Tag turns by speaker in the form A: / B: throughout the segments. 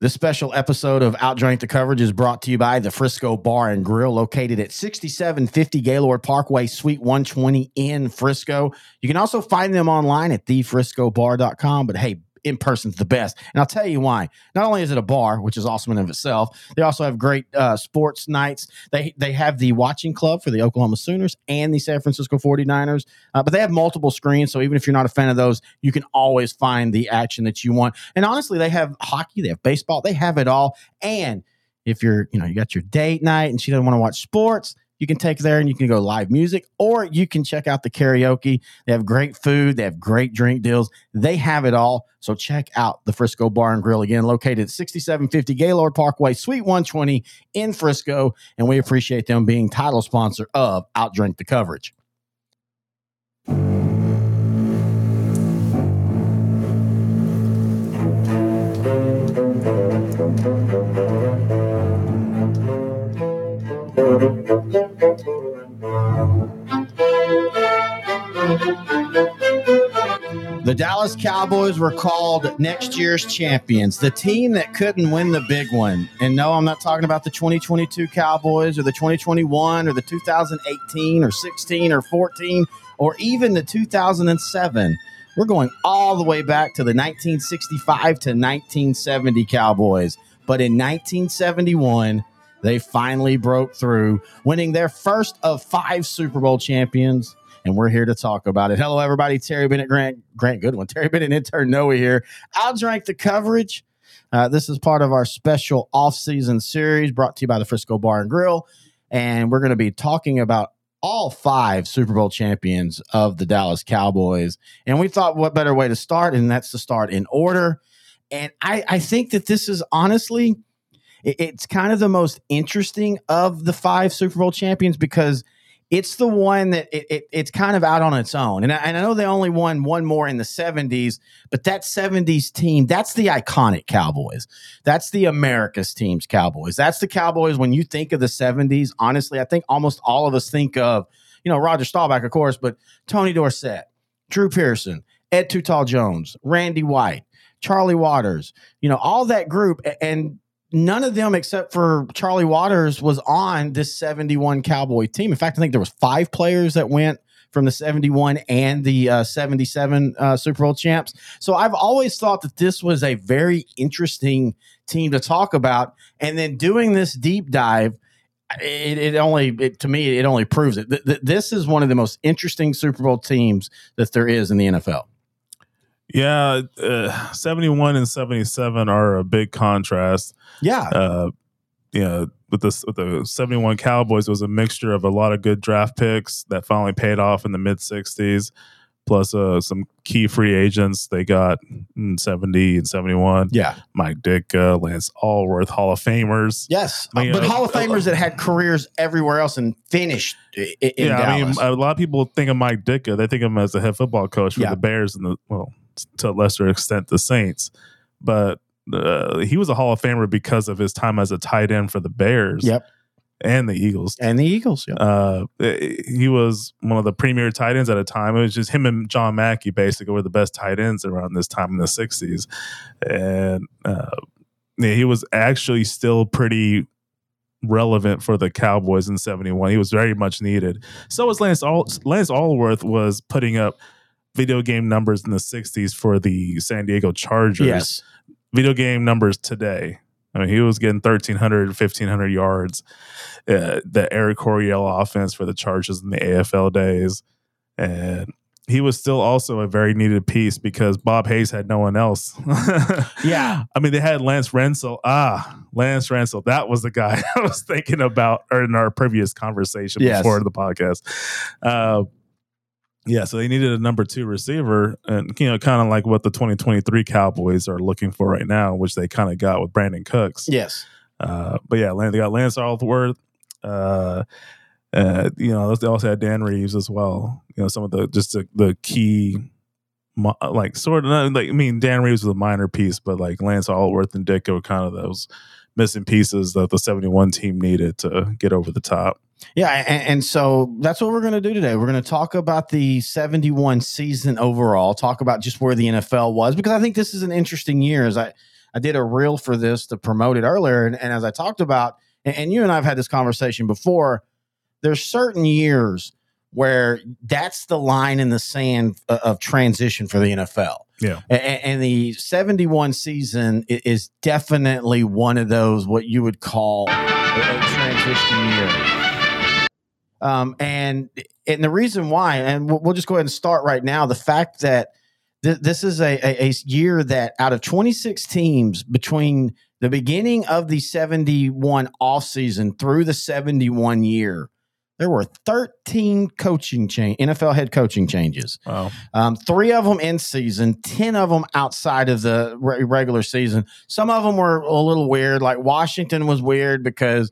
A: This special episode of Outdrank the Coverage is brought to you by the Frisco Bar and Grill, located at 6750 Gaylord Parkway, Suite 120 in Frisco. You can also find them online at thefriscobar.com. But hey, in person's the best. And I'll tell you why. Not only is it a bar, which is awesome in of itself, they also have great uh, sports nights. They they have the watching club for the Oklahoma Sooners and the San Francisco 49ers, uh, but they have multiple screens. So even if you're not a fan of those, you can always find the action that you want. And honestly, they have hockey, they have baseball, they have it all. And if you're, you know, you got your date night and she doesn't want to watch sports, you can take there and you can go live music or you can check out the karaoke. They have great food, they have great drink deals. They have it all. So check out the Frisco Bar and Grill again, located at 6750 Gaylord Parkway, Suite 120 in Frisco. And we appreciate them being title sponsor of Outdrink the Coverage. The Dallas Cowboys were called next year's champions, the team that couldn't win the big one. And no, I'm not talking about the 2022 Cowboys or the 2021 or the 2018 or 16 or 14 or even the 2007. We're going all the way back to the 1965 to 1970 Cowboys. But in 1971, they finally broke through, winning their first of five Super Bowl champions. And we're here to talk about it. Hello, everybody. Terry Bennett, Grant, Grant Goodwin, Terry Bennett, intern Noah here. I'll drink the coverage. Uh, this is part of our special off-season series brought to you by the Frisco Bar and Grill, and we're going to be talking about all five Super Bowl champions of the Dallas Cowboys. And we thought, what better way to start? And that's to start in order. And I, I think that this is honestly it's kind of the most interesting of the five Super Bowl champions because it's the one that it, it, it's kind of out on its own. And I, and I know they only won one more in the 70s, but that 70s team, that's the iconic Cowboys. That's the America's team's Cowboys. That's the Cowboys when you think of the 70s. Honestly, I think almost all of us think of, you know, Roger Staubach, of course, but Tony Dorsett, Drew Pearson, Ed Tall Jones, Randy White, Charlie Waters, you know, all that group. And none of them except for Charlie Waters was on this 71 Cowboy team. In fact, I think there was five players that went from the 71 and the uh, 77 uh, Super Bowl champs. So I've always thought that this was a very interesting team to talk about. And then doing this deep dive, it, it only it, to me it only proves it. Th- th- this is one of the most interesting Super Bowl teams that there is in the NFL.
B: Yeah, uh, 71 and 77 are a big contrast.
A: Yeah.
B: Uh, yeah, with the with the 71 Cowboys was a mixture of a lot of good draft picks that finally paid off in the mid 60s plus uh, some key free agents they got in 70 and 71.
A: Yeah.
B: Mike Ditka, Lance Alworth, Hall of Famers.
A: Yes. I mean, but uh, Hall of Famers uh, that had careers everywhere else and finished in yeah, Dallas.
B: I mean, a lot of people think of Mike Ditka. They think of him as the head football coach for yeah. the Bears and the, well, to a lesser extent, the Saints. But uh, he was a Hall of Famer because of his time as a tight end for the Bears.
A: Yep.
B: And the Eagles.
A: And the Eagles, yeah.
B: Uh, he was one of the premier tight ends at a time. It was just him and John Mackey basically were the best tight ends around this time in the 60s. And uh, yeah, he was actually still pretty relevant for the Cowboys in 71. He was very much needed. So was Lance Lance Alworth was putting up video game numbers in the 60s for the San Diego Chargers.
A: Yes.
B: Video game numbers today. I mean, he was getting 1,300, 1,500 yards. Uh, the Eric Coryell offense for the Chargers in the AFL days. And he was still also a very needed piece because Bob Hayes had no one else.
A: yeah.
B: I mean, they had Lance Rentzel. Ah, Lance Rentzel. That was the guy I was thinking about in our previous conversation yes. before the podcast. Uh, yeah, so they needed a number two receiver, and you know, kind of like what the 2023 Cowboys are looking for right now, which they kind of got with Brandin Cooks.
A: Yes,
B: uh, but yeah, they got Lance Alworth. Uh, uh, you know, they also had Dan Reeves as well. You know, some of the just the, the key, like sort of like I mean, Dan Reeves was a minor piece, but like Lance Alworth and Dick were kind of those missing pieces that the 71 team needed to get over the top.
A: Yeah, and, and, so that's what we're going to do today. We're going to talk about the 71 season overall, talk about just where the NFL was because I think this is an interesting year as I I did a reel for this to promote it earlier, and, and as I talked about, and, and you and I've had this conversation before. There's certain years where that's the line in the sand of, of transition for the NFL.
B: Yeah.
A: And, and the 71 season is definitely one of those what you would call a, a transition year. Um, and and the reason why, and we'll, we'll just go ahead and start right now. The fact that th- this is a, a, a year that out of 26 teams between the beginning of the 71 offseason through the 71 year, there were 13 coaching change NFL head coaching changes.
B: Wow.
A: Um, three of them in season, 10 of them outside of the re- regular season. Some of them were a little weird. Like Washington was weird because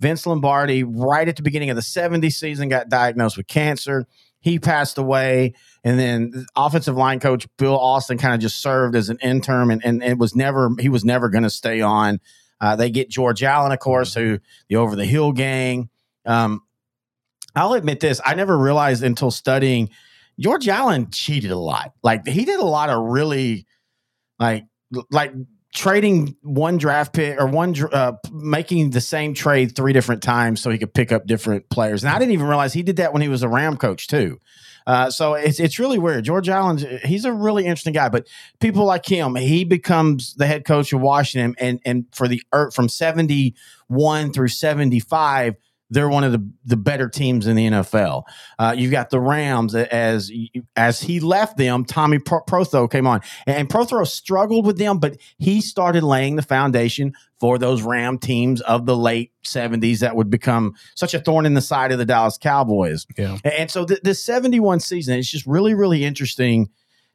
A: Vince Lombardi, right at the beginning of the 70s season, got diagnosed with cancer. He passed away. And then offensive line coach Bill Austin kind of just served as an interim and, and it was never, he was never going to stay on. Uh, they get George Allen, of course, who the over the hill gang. Um, I'll admit this. I never realized until studying George Allen cheated a lot. Like he did a lot of really like like trading one draft pick or one uh, making the same trade three different times so he could pick up different players. And I didn't even realize he did that when he was a Ram coach too. Uh, so it's it's really weird. George Allen, he's a really interesting guy, but people like him, he becomes the head coach of Washington, and and for the er, from seventy one through seventy five, they're one of the, the better teams in the NFL. Uh, you've got the Rams as as he left them. Tommy Pro- Prothro came on, and Prothro struggled with them, but he started laying the foundation for those Ram teams of the late '70s that would become such a thorn in the side of the Dallas Cowboys.
B: Yeah.
A: And so the, the 71 season, it's just really, really interesting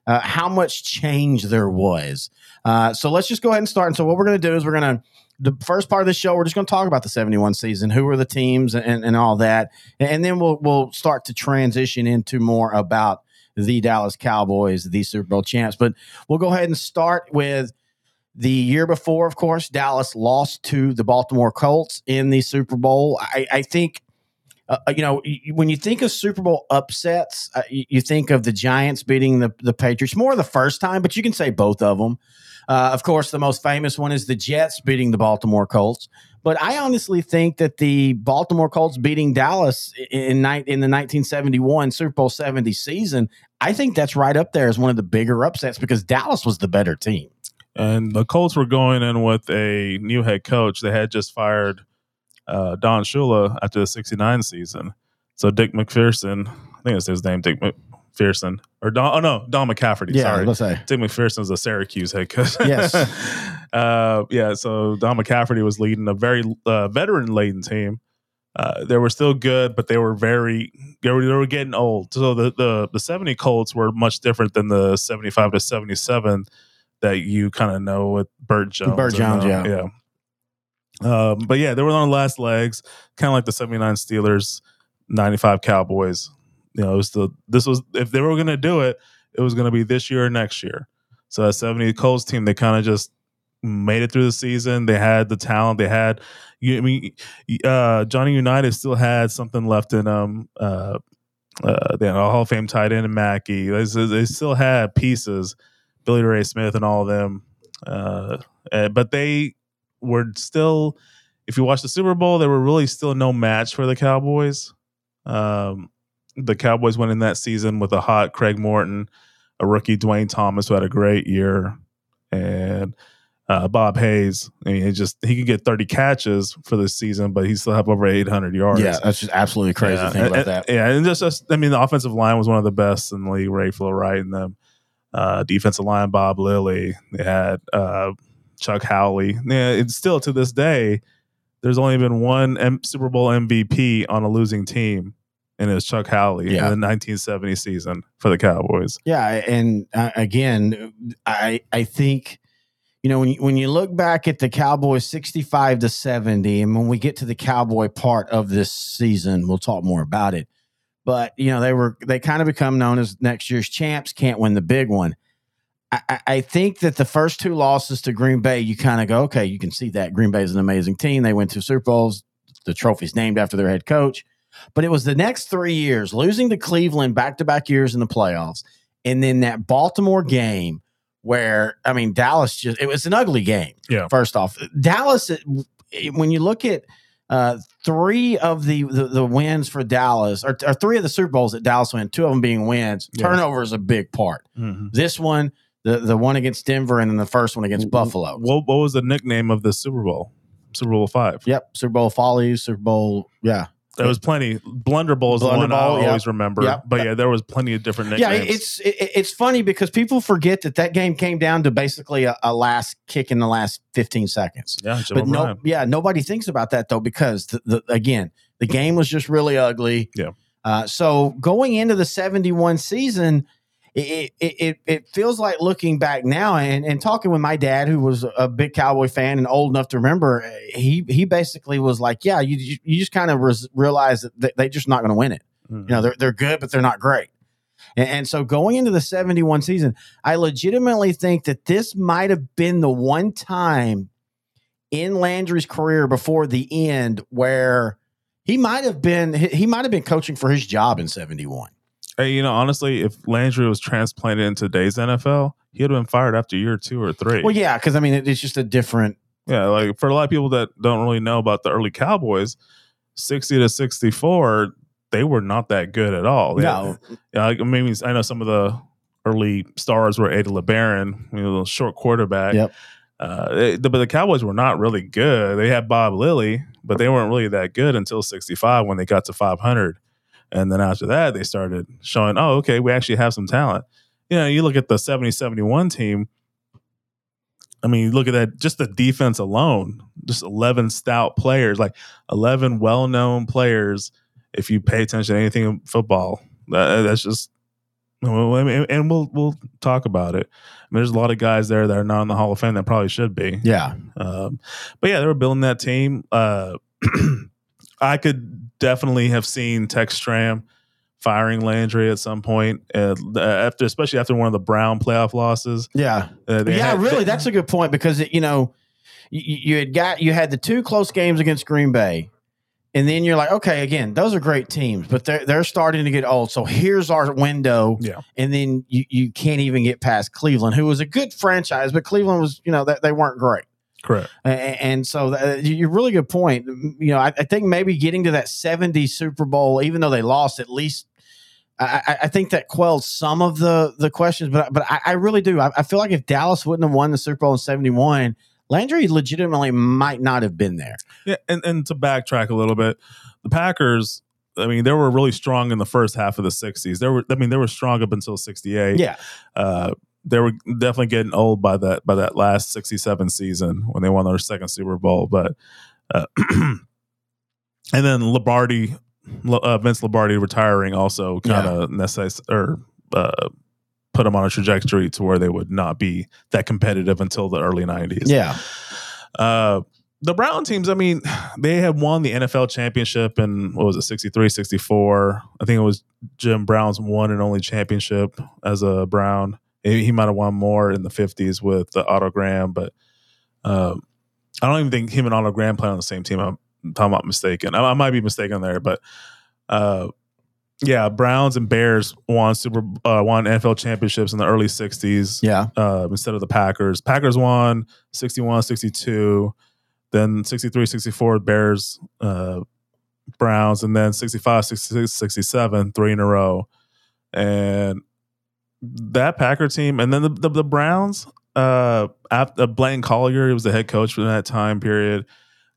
A: uh, how much change there was. Uh, so let's just go ahead and start. And so what we're going to do is we're going to the first part of the show, we're just going to talk about the 71 season, who are the teams and, and all that. And then we'll, we'll start to transition into more about the Dallas Cowboys, the Super Bowl champs. But we'll go ahead and start with the year before, of course, Dallas lost to the Baltimore Colts in the Super Bowl. I, I think, uh, you know, when you think of Super Bowl upsets, uh, you, think of the Giants beating the, the Patriots more the first time, but you can say both of them. Uh, of course, the most famous one is the Jets beating the Baltimore Colts. But I honestly think that the Baltimore Colts beating Dallas in night in the 1971 Super Bowl 70 season, I think that's right up there as one of the bigger upsets because Dallas was the better team.
B: And the Colts were going in with a new head coach. They had just fired uh, Don Shula after the 69 season. So Dick McPherson, I think it's his name, Dick McPherson. Or Don, oh no, Don McCafferty. sorry.
A: let's say.
B: Dick McPherson was a Syracuse head coach.
A: Yes.
B: uh, yeah. So Don McCafferty was leading a very uh, veteran laden team. Uh, they were still good, but they were very they were, they were getting old. So the, the the seventy Colts were much different than the seventy five to seventy seven that you kind of know with Bert Jones.
A: Bert
B: and,
A: Jones,
B: uh,
A: yeah.
B: yeah. Um, but yeah, they were on the last legs, kind of like the seventy nine Steelers, ninety five Cowboys. You know, it was the this was if they were going to do it, it was going to be this year or next year. So that 70 Colts team, they kind of just made it through the season. They had the talent. They had, you, I mean, uh, Johnny Unitas still had something left in them. Uh, uh, they had a Hall of Fame tight end in Mackey. They, they still had pieces, Billy Ray Smith and all of them. Uh, uh, but they were still, if you watch the Super Bowl, they were really still no match for the Cowboys. Um, the Cowboys went in that season with a hot Craig Morton, a rookie Duane Thomas who had a great year, and uh, Bob Hayes. I mean, it just he could get 30 catches for this season, but he still have over 800 yards.
A: Yeah, that's just absolutely crazy
B: yeah.
A: to think about
B: and,
A: that.
B: Yeah, and just, just I mean, the offensive line was one of the best in the league. Rayfield Wright and them. Uh, defensive line, Bob Lilly. They had uh, Chuck Howley. Yeah, it's still to this day. There's only been one M- Super Bowl MVP on a losing team, and it was Chuck Howley
A: Yeah.
B: in the 1970 season for the Cowboys.
A: Yeah, and uh, again, I I think you know when you, when you look back at the Cowboys 65 to 70 and when we get to the Cowboy part of this season, we'll talk more about it. But you know, they were they kind of become known as next year's champs, can't win the big one. I, I- think that the first two losses to Green Bay, you kind of go, okay, you can see that Green Bay is an amazing team. They went to Super Bowls. The trophy's named after their head coach. But it was the next three years, losing to Cleveland back to back years in the playoffs, and then that Baltimore game where I mean Dallas just it was an ugly game.
B: Yeah.
A: First off, Dallas it- when you look at uh, three of the, the the wins for Dallas, or, or three of the Super Bowls that Dallas win, two of them being wins.
B: Yeah.
A: Turnover is a big part. This one, the the one against Denver, and then the first one against Buffalo.
B: What, what was the nickname of the Super Bowl? Super Bowl five.
A: Yep, Super Bowl follies, Super Bowl. Yeah,
B: There was plenty. Blunder Bowl is the one I
A: yeah.
B: always remember.
A: Yeah.
B: But yeah, there was plenty of different nicknames. yeah.
A: It's it, it's funny because people forget that that game came down to basically a, a last kick in the last fifteen seconds.
B: yeah, Jim
A: but no, yeah, nobody thinks about that though because the, the again the game was just really ugly.
B: Yeah.
A: Uh, so going into the seventy-one season, it, it it it feels like looking back now and, and talking with my dad, who was a big Cowboy fan and old enough to remember. He he basically was like, yeah, you you just kind of res- realize that they- they're just not going to win it.
B: Mhm.
A: You know, they're they're good, but they're not great. And, and so going into the 71 season, I legitimately think that this might have been the one time in Landry's career before the end where he might have been he he might have been coaching for his job in 71.
B: Hey, you know, honestly, if Landry was transplanted into today's NFL, he'd have been fired after year two or three.
A: Well, yeah, because I mean it, it's just a different.
B: Yeah, like for a lot of people that don't really know about the early Cowboys, 60 to 64, they were not that good at all. They-
A: No,
B: Yeah, like, maybe I know some of the early stars were Eddie LeBaron, you know, the short quarterback.
A: Yep.
B: Uh, they- the- but the Cowboys were not really good. They had Bob Lilly, but they weren't really that good until 65 when they got to 500. And then after that, they started showing, oh, okay, we actually have some talent. You know, you look at the 70 71 team. I mean, you look at that, just the defense alone, just 11 stout players, like 11 well known players. If you pay attention to anything in football, that, that's just, and we'll we'll talk about it. I mean, there's a lot of guys there that are not in the Hall of Fame that probably should be.
A: yeah,
B: Um, but yeah, they were building that team. Uh, I could definitely have seen Tex Schramm firing Landry at some point uh, after, especially after one of the Brown playoff losses.
A: yeah.
B: Uh,
A: yeah,
B: had-
A: really,
B: they-
A: that's a good point because it, you know, you, you had got you had the two close games against Green Bay, and then you're like, okay, again, those are great teams, but they're they're starting to get old. So here's our window,
B: Yeah.
A: and then you you can't even get past Cleveland, who was a good franchise, but Cleveland was you know they, they weren't great.
B: Correct.
A: And so that, you're really good point. You know, I, I think maybe getting to that 70 Super Bowl, even though they lost, at least I, I- think that quelled some of the the questions. But but I, I really do. I, I feel like if Dallas wouldn't have won the Super Bowl in 71, Landry legitimately might not have been there.
B: Yeah, and, and to backtrack a little bit, the Packers. I mean, they were really strong in the first half of the '60s. They were, I mean, they were strong up until '68.
A: Yeah.
B: uh, they were definitely getting old by that by that last '67 season when they won their second Super Bowl. But uh, and then Lombardi, uh, Vince Lombardi retiring also kind of necess- or uh, put them on a trajectory to where they would not be that competitive until the early '90s.
A: Yeah.
B: Uh, the Brown teams, I mean, they had won the NFL championship in what was it, 63, 64. I think it was Jim Brown's one and only championship as a Brown. He, might have won more in the 50s with the Otto Graham, but uh, I don't even think him and Otto Graham play on the same team. I'm, if I'm not mistaken. I, I might be mistaken there, but uh, yeah, Browns and Bears won Super uh, won NFL championships in the early 60s
A: Yeah.
B: uh, instead of the Packers. Packers won 61 62, then 63 64, Bears, uh, Browns, and then 65 66 67, three in a row. And that Packer team, and then the, the, the Browns, uh, after Blanton Collier, he was the head coach for that time period.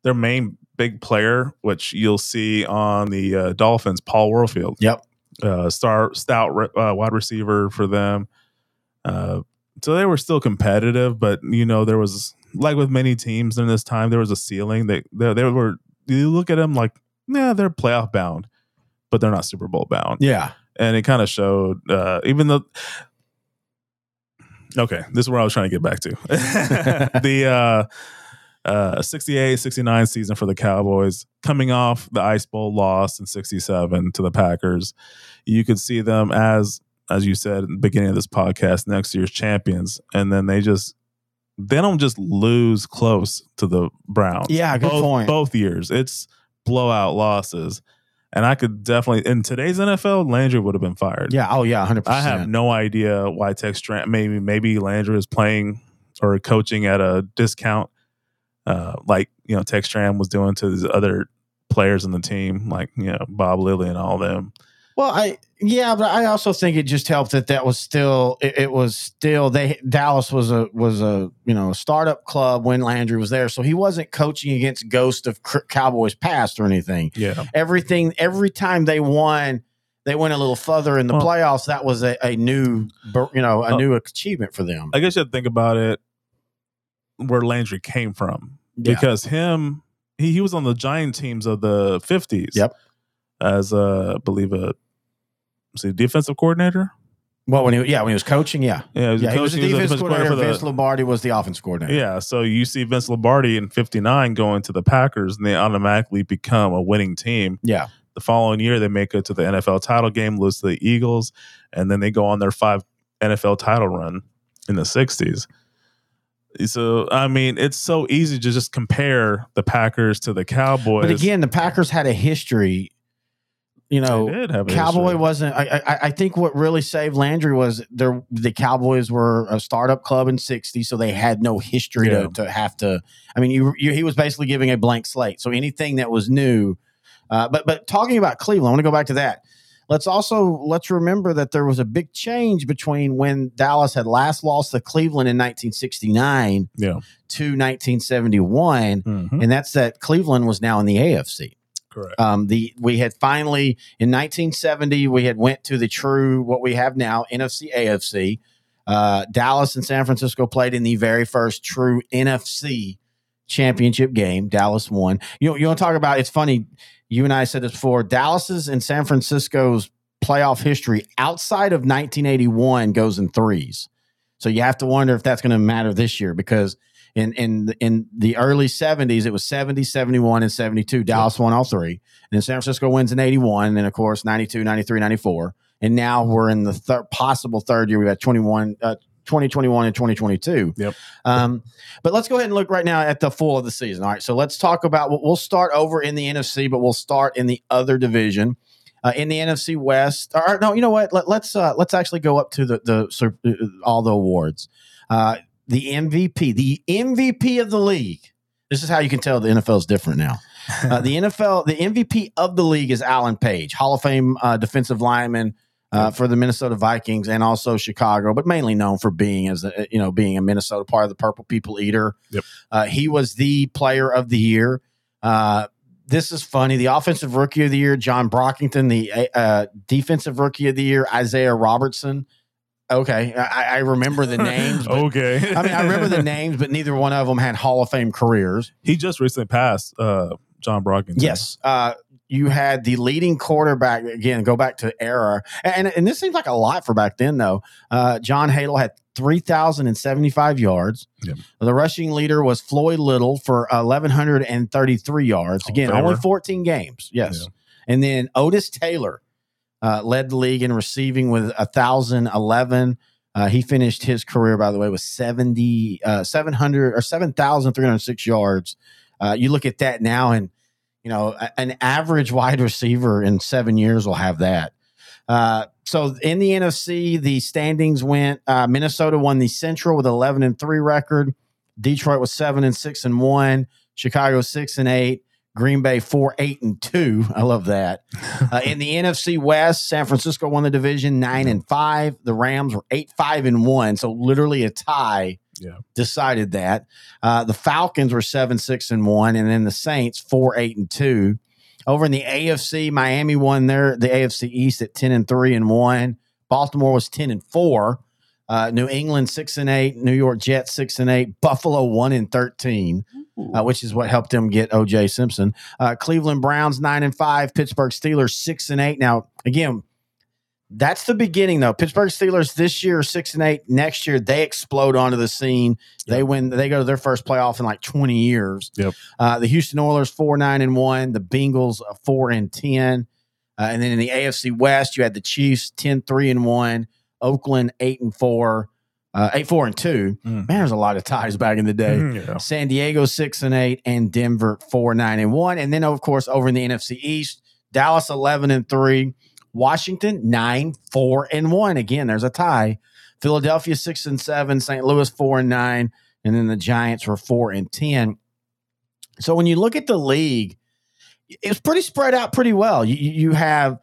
B: Their main big player, which you'll see on the uh, Dolphins, Paul Warfield
A: Yep.
B: uh, star stout re- uh, wide receiver for them. Uh, so they were still competitive, but you know there was like with many teams in this time, there was a ceiling. They they, they were you look at them like yeah they're playoff bound, but they're not Super Bowl bound,
A: Yeah.
B: And it kind of showed. Uh, even though okay, this is where I was trying to get back to the. Uh, uh 68 69 season for the Cowboys coming off the Ice Bowl loss in 67 to the Packers you could see them as as you said in the beginning of this podcast next year's champions and then they just they don't just lose close to the Browns
A: Yeah, good
B: both,
A: point.
B: both years it's blowout losses And I could definitely in today's NFL, Landry would have been fired.
A: Yeah. Oh yeah. Hundred
B: I have no idea why Tex Schramm maybe maybe Landry is playing or coaching at a discount, uh, like you know Tex Schramm was doing to the other players in the team, like you know Bob Lilly and all them.
A: Well, I yeah, but I also think it just helped that that was still it, it, was still they Dallas was a was a you know a startup club when Landry was there, so he wasn't coaching against ghost of Cowboys past or anything.
B: Yeah,
A: everything every time they won, they went a little further in the well, playoffs. That was a, a new you know a uh, new achievement for them.
B: I guess you have to think about it where Landry came from
A: yeah.
B: because him he, he was on the giant teams of the fifties.
A: Yep.
B: As a, I believe a was he defensive coordinator?
A: Well, when he yeah when he was coaching, yeah,
B: yeah, he was,
A: yeah, he was the defensive coordinator. The, Vince Lombardi was the offense coordinator.
B: Yeah, so you see Vince Lombardi in '59 going to the Packers, and they automatically become a winning team.
A: Yeah.
B: The following year, they make it to the NFL title game, lose to the Eagles, and then they go on their five NFL title run in the '60s. So I mean, it's so easy to just compare the Packers to the Cowboys.
A: But again, the Packers had a history you know, Cowboy wasn't. I, I, I think what really saved Landry was there. The Cowboys were a startup club in '60, so they had no history yeah. to, to have to. I mean, you, you, he was basically giving a blank slate. So anything that was new. Uh, but but talking about Cleveland, I want to go back to that. Let's also let's remember that there was a big change between when Dallas had last lost to Cleveland in 1969
B: yeah.
A: to 1971, mm-hmm. and that's that Cleveland was now in the AFC.
B: Correct.
A: Um, the we had finally in 1970 we had went to the true what we have now NFC AFC. Uh, Dallas and San Francisco played in the very first true NFC championship game. Dallas won. You you want to talk about? It's funny. You and I said this before. Dallas's and San Francisco's playoff history outside of 1981 goes in threes. So you have to wonder if that's going to matter this year because in in in the early 70s it was 70 71 and 72 dallas won all three. And then san francisco wins in 81 and of course 92 93 94 and now we're in the third possible third year. We've got 21 uh, 2021 and 2022
B: yep.
A: Um, but let's go ahead and look right now at the full of the season. All right so let's talk about we'll start over in the nfc but we'll start in the other division. Uh, in the NFC West. Or no, you know what? Let, us let's, uh, let's actually go up to the the uh, all the awards. Uh, the MVP, the MVP of the league. This is how you can tell the NFL is different now. Uh, the NFL, the MVP of the league is Alan Page, Hall of Fame uh, defensive lineman uh, for the Minnesota Vikings and also Chicago, but mainly known for being as a, you know being a Minnesota part of the Purple People Eater.
B: Yep.
A: Uh, he was the Player of the Year. Uh, this is funny. The Offensive Rookie of the Year, John Brockington. The uh, Defensive Rookie of the Year, Isiah Robertson. Okay, I, I remember the names.
B: okay,
A: I mean I remember the names, but neither one of them had Hall of Fame careers.
B: He just recently passed uh, John Brockington.
A: Yes, uh, you had the leading quarterback again. Go back to era, and and this seems like a lot for back then though. Uh, John Hadl had three thousand and seventy five yards.
B: Yep.
A: The rushing leader was Floyd Little for eleven hundred and thirty three yards. Again, only fourteen games. Yes, yeah. and then Otis Taylor uh, led the league in receiving with a thousand eleven. Uh, he finished his career, by the way, with 70, uh, 700 or 7,306 yards. Uh, you look at that now, and, you know, an average wide receiver in seven years will have that. Uh, so in the NFC, the standings went uh, Minnesota won the Central with 11 and 3 record. Detroit was 7 and 6 and 1. Chicago 6 and 8. Green Bay four, eight, and two. I love that. Uh, in the NFC West, San Francisco won the division nine and five. The Rams were eight, five, and one. So literally a tie.
B: Yeah.
A: Decided that. Uh, the Falcons were seven, six, and one, and then the Saints four, eight, and two. Over in the AFC, Miami won their the AFC East at ten and three and one. Baltimore was ten and four. Uh, New England six and eight, New York Jets six and eight, Buffalo one and thirteen uh, which is what helped him get OJ Simpson. Uh, Cleveland Browns nine and five, Pittsburgh Steelers six and eight. Now, again, that's the beginning though. Pittsburgh Steelers this year six and eight. Next year they explode onto the scene. Yep. They win. They go to their first playoff in like twenty years.
B: Yep.
A: Uh, the Houston Oilers four nine and one. The Bengals uh, four and ten. Uh, and then in the AFC West, you had the Chiefs 10 3 and 1, Oakland 8 and 4, uh, eight four and two. Mm. Man, there's a lot of ties back in the day.
B: Mm, yeah.
A: San Diego six and eight, and Denver four nine and one. And then of course over in the NFC East, Dallas 11 and 3. Washington 9 4 and 1. Again, there's a tie. Philadelphia 6 and 7, St. Louis 4 and 9, and then the Giants were 4 and 10. So when you look at the league, it's pretty spread out pretty well. You, you have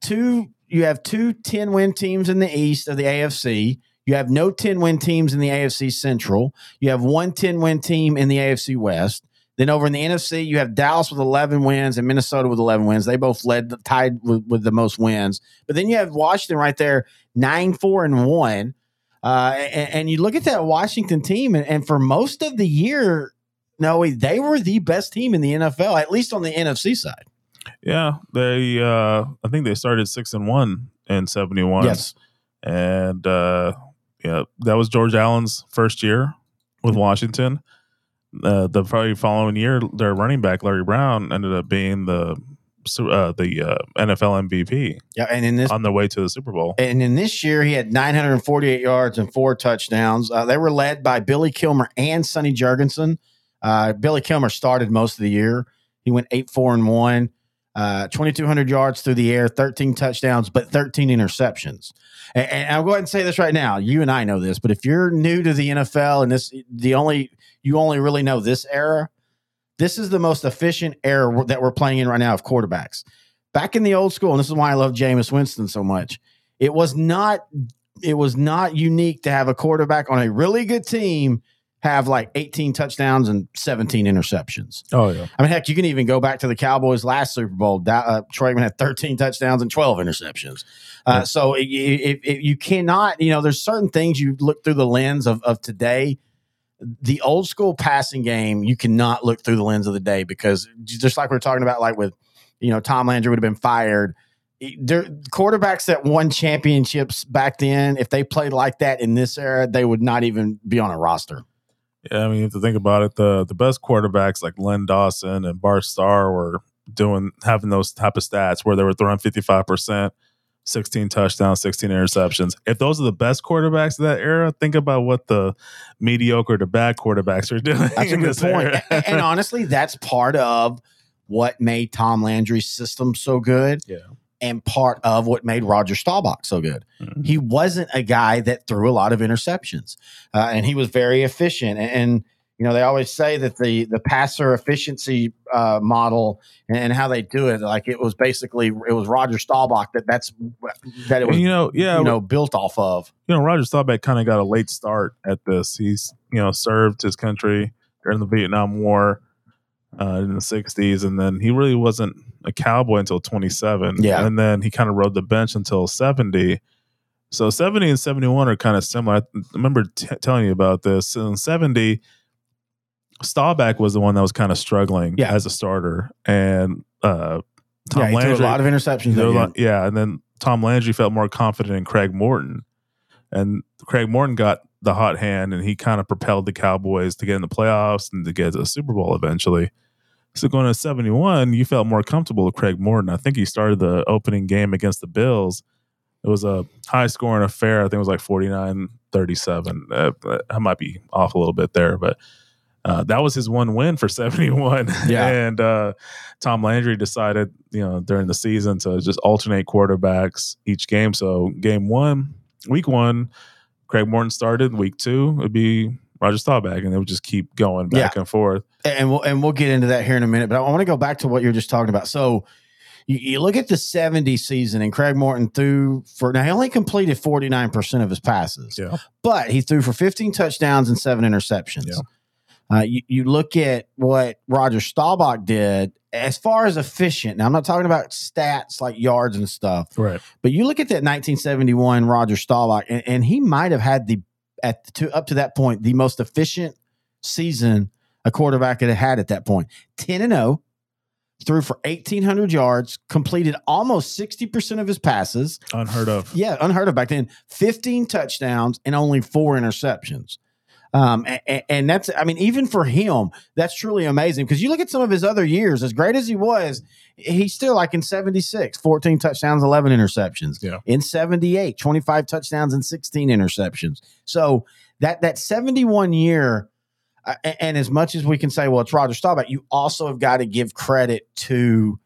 A: two you have two 10 win teams in the East of the AFC. You have no 10 win teams in the AFC Central. You have one 10 win team in the AFC West. Then over in the NFC, you have Dallas with 11 wins and Minnesota with 11 wins. They both led tied with, with the most wins. But then you have Washington right there, 9 4 and 1. Uh, and, and, you look at that Washington team, and, and for most of the year, no, they were the best team in the NFL, at least on the NFC side.
B: Yeah, they. Uh, I think they started six and one in seventy one.
A: Yes,
B: and uh, yeah, that was George Allen's first year with Washington. Uh, the probably following year, their running back Larry Brown ended up being the uh, the uh, NFL MVP.
A: Yeah, and in this
B: on the way to the Super Bowl,
A: and in this year he had 948 yards and four touchdowns. Uh, they were led by Billy Kilmer and Sonny Jurgensen. Uh, Billy Kilmer started most of the year. He went eight four and one. Uh, 2,200 yards through the air, 13 touchdowns, but 13 interceptions. And, and, I'll go ahead and say this right now. You and I know this, but if you're new to the NFL and this, the only, you only really know this era, this is the most efficient era that we're playing in right now of quarterbacks. Back in the old school, and this is why I love Jameis Winston so much. It was not, it was not unique to have a quarterback on a really good team have like 18 touchdowns and 17 interceptions.
B: Oh yeah.
A: I mean, heck, you can even go back to the Cowboys last Super Bowl. Uh, Troy Aikman had 13 touchdowns and 12 interceptions. Uh, So if, if you cannot, you know, there's certain things you look through the lens of, of today. The old school passing game, you cannot look through the lens of the day because just like we are talking about, like with, you know, Tom Landry would have been fired. There, quarterbacks that won championships back then, if they played like that in this era, they would not even be on a roster.
B: Yeah, I mean, if you think about it, the the best quarterbacks like Len Dawson and Bart Starr were doing having those type of stats where they were throwing fifty five percent, sixteen touchdowns, sixteen interceptions. If those are the best quarterbacks of that era, think about what the mediocre to bad quarterbacks are doing.
A: That's a good point. and honestly, that's part of what made Tom Landry's system so good.
B: Yeah
A: and part of what made Roger Staubach so good. Mm-hmm. He wasn't a guy that threw a lot of interceptions, uh, and he was very efficient. And, and, you know, they always say that the the passer efficiency uh, model and, and, how they do it, like it was basically it was Roger Staubach that that's that it was
B: you know yeah
A: you know built off of.
B: You know, Roger Staubach kind of got a late start at this. He's you know served his country during the Vietnam War uh, in the 60s and then he really wasn't a cowboy until 27
A: yeah.
B: And then he kind of rode the bench until 70 so 70 and 71 are kind of similar. I remember t- telling you about this. In 70 Staubach was the one that was kind of struggling
A: yeah.
B: as a starter. And uh Tom
A: yeah,
B: Landry
A: a lot of interceptions
B: lot, yeah and then Tom Landry felt more confident in Craig Morton. And Craig Morton got the hot hand and he kind of propelled the Cowboys to get in the playoffs and to get to the Super Bowl eventually. So going to 71, you felt more comfortable with Craig Morton. I think he started the opening game against the Bills. It was a high scoring affair. I think it was like 49 37. Uh, I might be off a little bit there, but uh, that was his one win for 71.
A: Yeah.
B: and uh, Tom Landry decided, you know, during the season to just alternate quarterbacks each game. So game one, week one, Craig Morton started. Week two, it'd be Roger Staubach, and they would just keep going back yeah. and forth.
A: And we'll and we'll get into that here in a minute. But I want to go back to what you're just talking about. So you, you, look at the 70 season, and Craig Morton threw for now he only completed 49 percent of his passes,
B: yeah.
A: but he threw for 15 touchdowns and seven interceptions.
B: Yeah.
A: Uh, you, you look at what Roger Staubach did as far as efficient. Now, I'm not talking about stats like yards and stuff,
B: right?
A: But you look at that 1971 Roger Staubach, and, and he might have had the at to up to that point the most efficient season a quarterback had had at that point. 10 and 0, threw for 1800 yards, completed almost 60% of his passes.
B: Unheard of.
A: Yeah, unheard of back then. 15 touchdowns and only 4 interceptions. Um, and, and, that's, I mean, even for him, that's truly amazing because you look at some of his other years, as great as he was, he's still like in 76, 14 touchdowns, 11 interceptions.
B: Yeah.
A: In 78, 25 touchdowns and 16 interceptions. So that, that 71 year, uh, and as much as we can say, well, it's Roger Staubach, you also have got to give credit to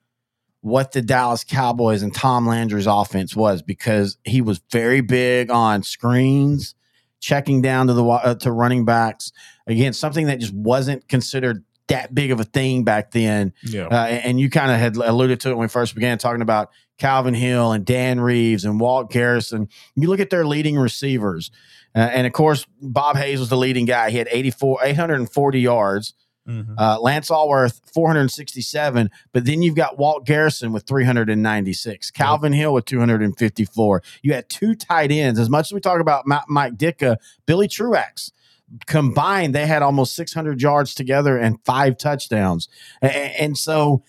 A: what the Dallas Cowboys and Tom Landry's offense was because he was very big on screens, checking down to the uh, to running backs. Again, something that just wasn't considered that big of a thing back then.
B: Yeah.
A: Uh, and you kind of had alluded to it when we first began talking about Calvin Hill and Dan Reeves and Walt Garrison. You look at their leading receivers. Uh, and of course, Bob Hayes was the leading guy. He had 84, 840 yards.
B: Mhm.
A: Uh, Lance Alworth, 467. But then you've got Walt Garrison with 396. Calvin Hill with 254. You had two tight ends. As much as we talk about Mike Ditka, Billy Truax combined, they had almost 600 yards together and five touchdowns. A- a- And, so,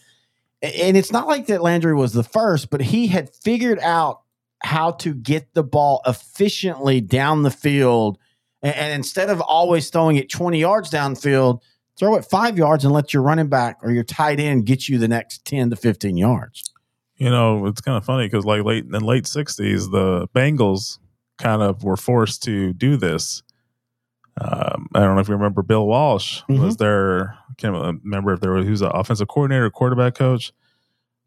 A: and it's not like that Landry was the first, but he had figured out how to get the ball efficiently down the field. And, and instead of always throwing it 20 yards downfield, throw it five yards and let your running back or your tight end get you the next 10 to 15 yards.
B: You know, it's kind of funny because like late in the late '60s, the Bengals kind of were forced to do this. Um, I don't know if you remember Bill Walsh was their I can't remember if there was who's an offensive coordinator, quarterback coach,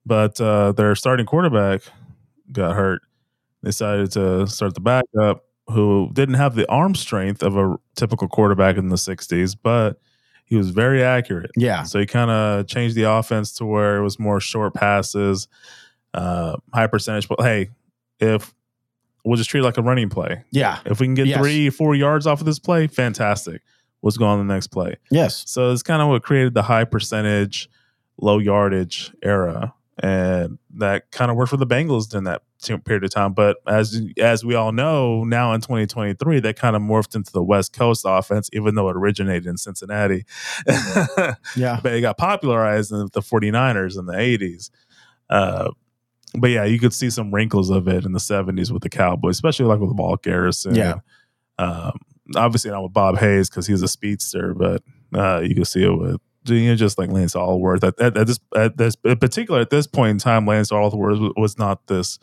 B: but uh, their starting quarterback got hurt. They decided to start the backup, who didn't have the arm strength of a typical quarterback in the '60s, but he was very accurate.
A: Yeah.
B: So he kind of changed the offense to where it was more short passes, uh, high percentage. But hey, if we'll just treat it like a running play.
A: Yeah.
B: If we can get
A: Yes.
B: three, four yards off of this play, fantastic. Let's go on the next play.
A: Yes.
B: So it's kind of what created the high percentage, low yardage era, and that kind of worked for the Bengals during that period of time. But as as we all know, now in 2023, that kind of morphed into the West Coast offense, even though it originated in Cincinnati.
A: Yeah.
B: but it got popularized in the 49ers in the 80s. Uh, but yeah, you could see some wrinkles of it in the 70s with the Cowboys, especially like with Walt Garrison.
A: Yeah.
B: Um, obviously not with Bob Hayes because he's a speedster, but uh, you can see it with you know, just like Lance Alworth. At, at, at this, at this, in particular, at this point in time, Lance Alworth was, was not this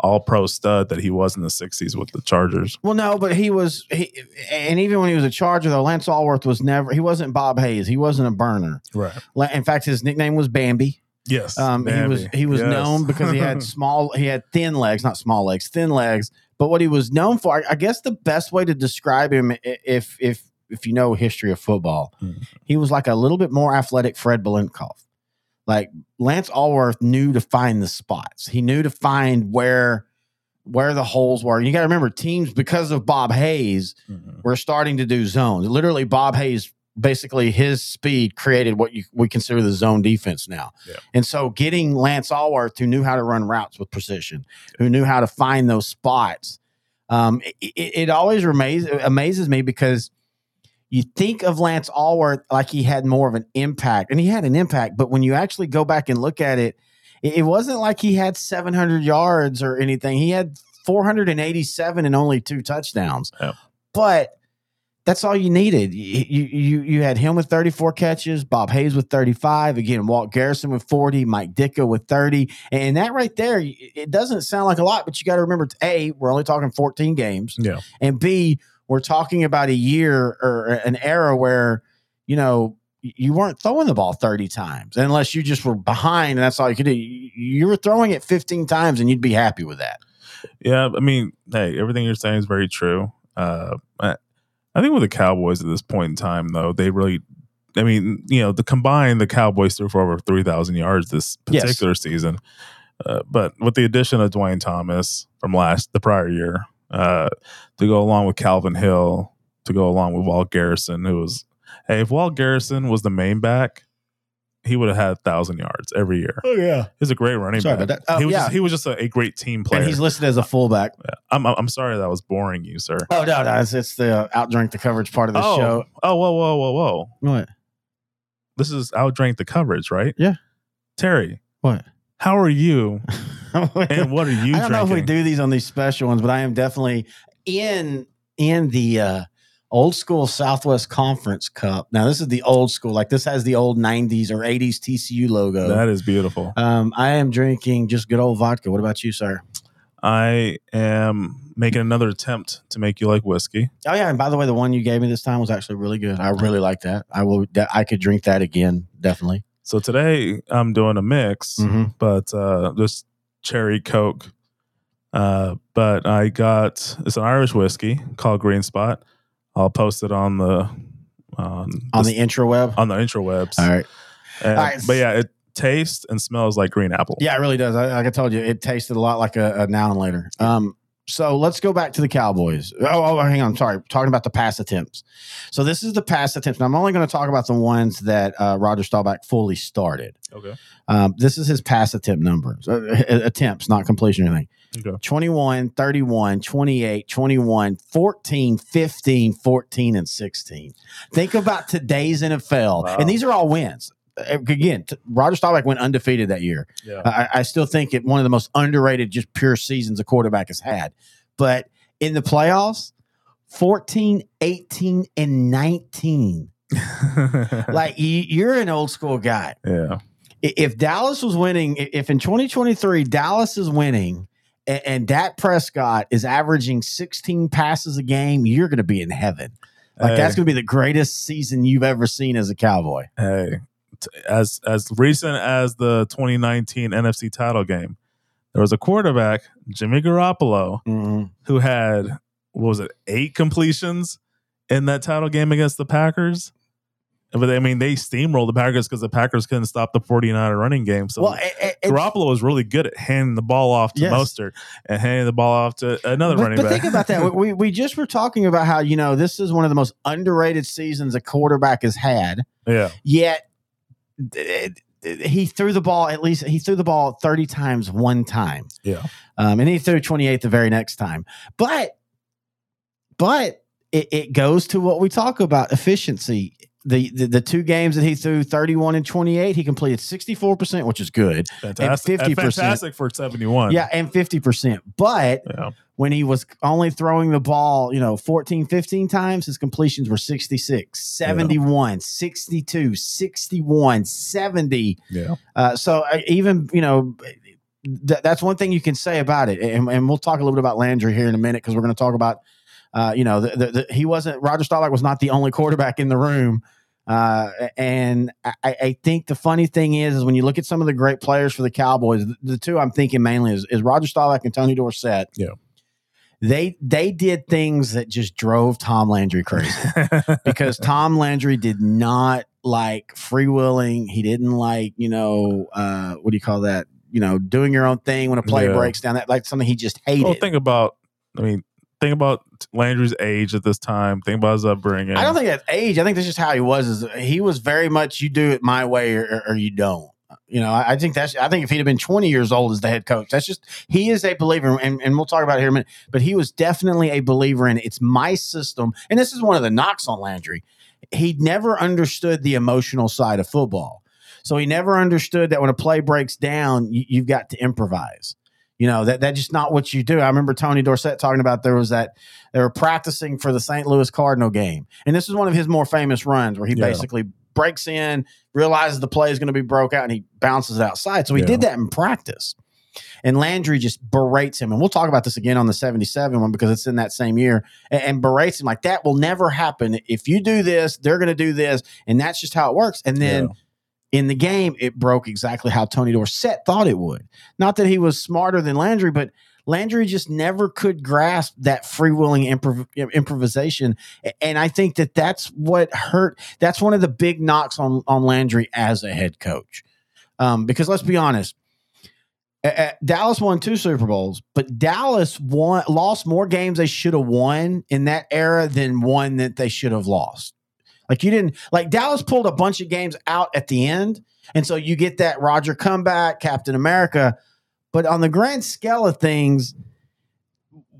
B: all pro stud that he was in the 60s with the Chargers.
A: Well, no, but he was, he, and even when he was a Charger, though, Lance Alworth was never, he wasn't Bob Hayes. He wasn't a burner.
B: Right.
A: In fact, his nickname was Bambi.
B: Yes.
A: Um, he was he was
B: Yes.
A: known because he had small, he had thin legs, not small legs, thin legs. But what he was known for, I, I guess, the best way to describe him, if if if you know history of football,
B: Mhm.
A: he was like a little bit more athletic Fred Biletnikoff. Like Lance Alworth knew to find the spots. He knew to find where where the holes were. You got to remember, teams because of Bob Hayes
B: Mhm.
A: were starting to do zones. Literally, Bob Hayes basically his speed created what you we consider the zone defense now.
B: Yeah.
A: And so getting Lance Alworth who knew how to run routes with precision, who knew how to find those spots, um, it, it, it always amazes, amazes me because you think of Lance Alworth like he had more of an impact, and he had an impact, but when you actually go back and look at it, it, it wasn't like he had 700 yards or anything. He had 487 and only two touchdowns. But that's all you needed. You, you you had him with 34 catches, Bob Hayes with 35, again Walt Garrison with 40, Mike Ditka with 30, and that right there, it doesn't sound like a lot, but you got to remember, a we're only talking 14 games,
B: Yeah.
A: and b we're talking about a year or an era where you know you weren't throwing the ball 30 times unless you just were behind and that's all you could do. You were throwing it 15 times and you'd be happy with that.
B: Yeah, I mean, hey, everything you're saying is very true. Uh, I, I think with the Cowboys at this point in time, though, they really, I mean, you know, the combined, the Cowboys threw for over three thousand yards this
A: Yes.
B: particular season. Uh, but with the addition of Duane Thomas from last the prior year, uh, to go along with Calvin Hill, to go along with Walt Garrison, who was, hey, if Walt Garrison was the main back, he would have had a thousand yards every year.
A: Oh yeah.
B: He's a great running
A: Sorry
B: back.
A: about that. Oh,
B: he was
A: yeah.
B: just, he was just a, a great team player.
A: And he's listed as a fullback.
B: I'm I'm sorry that was boring you, sir.
A: Oh no, no, it's, it's the outdrink the coverage part of the
B: oh,
A: show.
B: oh, whoa, whoa, whoa, whoa!
A: What?
B: This is outdrank the coverage, right?
A: Yeah.
B: Terry,
A: What?
B: How are you? And what are you
A: I don't know if we do these on these special ones, but I am definitely in in the uh, old school Southwest Conference Cup. Now this is the old school, like this has the old '90s or '80s TCU logo.
B: That is beautiful.
A: um, I am drinking just good old vodka. What about you, sir?
B: I am making another attempt to make you like whiskey.
A: Oh yeah, and by the way, the one you gave me this time was actually really good. I really like that. I will. I could drink that again, definitely.
B: So today I'm doing a mix,
A: Mhm.
B: but uh, just cherry Coke. Uh, but I got it's an Irish whiskey called Green Spot. I'll post it on the on,
A: On
B: this-
A: the intraweb.
B: on the intrawebs.
A: All right.
B: And-
A: All right.
B: But yeah, it tastes and smells like green apple.
A: Yeah, it really does. I, like I told you, it tasted a lot like a, a now and later. Um, so let's go back to the Cowboys. Oh, oh, hang on. Sorry. Talking about the pass attempts. So this is the pass attempts. Now, I'm only going to talk about the ones that uh, Roger Staubach fully started.
B: Okay.
A: Um, this is his pass attempt numbers, uh, attempts, not completion or anything.
B: Okay.
A: 21, 31, 28, 21, 14, 15, 14, and 16. Think about today's NFL.
B: Wow.
A: And these are all wins. Again, Roger Staubach went undefeated that year.
B: Yeah.
A: I, I still think it one of the most underrated, just pure seasons a quarterback has had. But in the playoffs, 14, 18, and 19. Like you, you're an old school guy.
B: yeah.
A: If Dallas was winning, if in 2023 Dallas is winning and, and Dak Prescott is averaging 16 passes a game, you're going to be in heaven. Like
B: Hey.
A: that's going to be the greatest season you've ever seen as a Cowboy.
B: hey, as as recent as the 2019 NFC title game, there was a quarterback, Jimmy Garoppolo,
A: Mm-hmm.
B: who had what was it, eight completions in that title game against the Packers. But I mean, they steamrolled the Packers because the Packers couldn't stop the 49er running game. So
A: well, it, it-
B: Garoppolo was really good at handing the ball off to
A: Yes.
B: Mostert and handing the ball off to another
A: but,
B: running
A: but
B: back.
A: think about that. We, we just were talking about how, you know, this is one of the most underrated seasons a quarterback has had.
B: yeah,
A: Yet it- it- he threw the ball at least he threw the ball 30 times one time.
B: Yeah.
A: Um, and he threw 28 the very next time. But but it, it goes to what we talk about efficiency. The, the the two games that he threw 31 and 28, he completed 64%, which is good.
B: fantastic,
A: 50%.
B: fantastic for 71.
A: Yeah, and 50%. But
B: yeah,
A: when he was only throwing the ball, you know, 14, 15 times, his completions were 66, 71, 62, 61, 70.
B: yeah.
A: Uh, so even, you know, th- that's one thing you can say about it. And, and we'll talk a little bit about Landry here in a minute because we're going to talk about, uh, you know, the, the, the, he wasn't, Roger Staubach was not the only quarterback in the room. Uh, and I, I think the funny thing is, is when you look at some of the great players for the Cowboys, the, the two I'm thinking mainly is, is Roger Staubach and Tony Dorsett.
B: Yeah.
A: They they did things that just drove Tom Landry crazy because Tom Landry did not like freewheeling. He didn't like, you know, uh, what do you call that? You know, doing your own thing when a play
B: Yeah.
A: breaks down. That like something he just hated.
B: well, think about. I mean, think about Landry's age at this time. Think about his upbringing.
A: I don't think that's age. I think that's just how he was. Is he was very much you do it my way or, or, you don't. You know, I, I think that's. I think if he'd have been 20 years old as the head coach, that's just he is a believer, and, and we'll talk about it here in a minute. But he was definitely a believer in it's my system, and this is one of the knocks on Landry. He never understood the emotional side of football, so he never understood that when a play breaks down, you, you've got to improvise. You know that that's just not what you do. I remember Tony Dorsett talking about there was that they were practicing for the St. Louis Cardinal game, and this is one of his more famous runs where he
B: Yeah.
A: basically breaks in, realizes the play is going to be broke out, and he bounces it outside. So he
B: Yeah.
A: did that in practice. And Landry just berates him, and we'll talk about this again on the '77 one because it's in that same year, and, and berates him like that will never happen. If you do this, they're going to do this, and that's just how it works. And then in the game, it broke exactly how Tony Dorsett thought it would. Not that he was smarter than Landry, but Landry just never could grasp that freewheeling improv- improvisation, and I think that that's what hurt. That's one of the big knocks on on Landry as a head coach, um, because let's be honest. Dallas won two Super Bowls, but Dallas won lost more games they should have won in that era than one that they should have lost. Like you didn't like Dallas pulled a bunch of games out at the end, and so you get that Roger comeback, Captain America. But on the grand scale of things,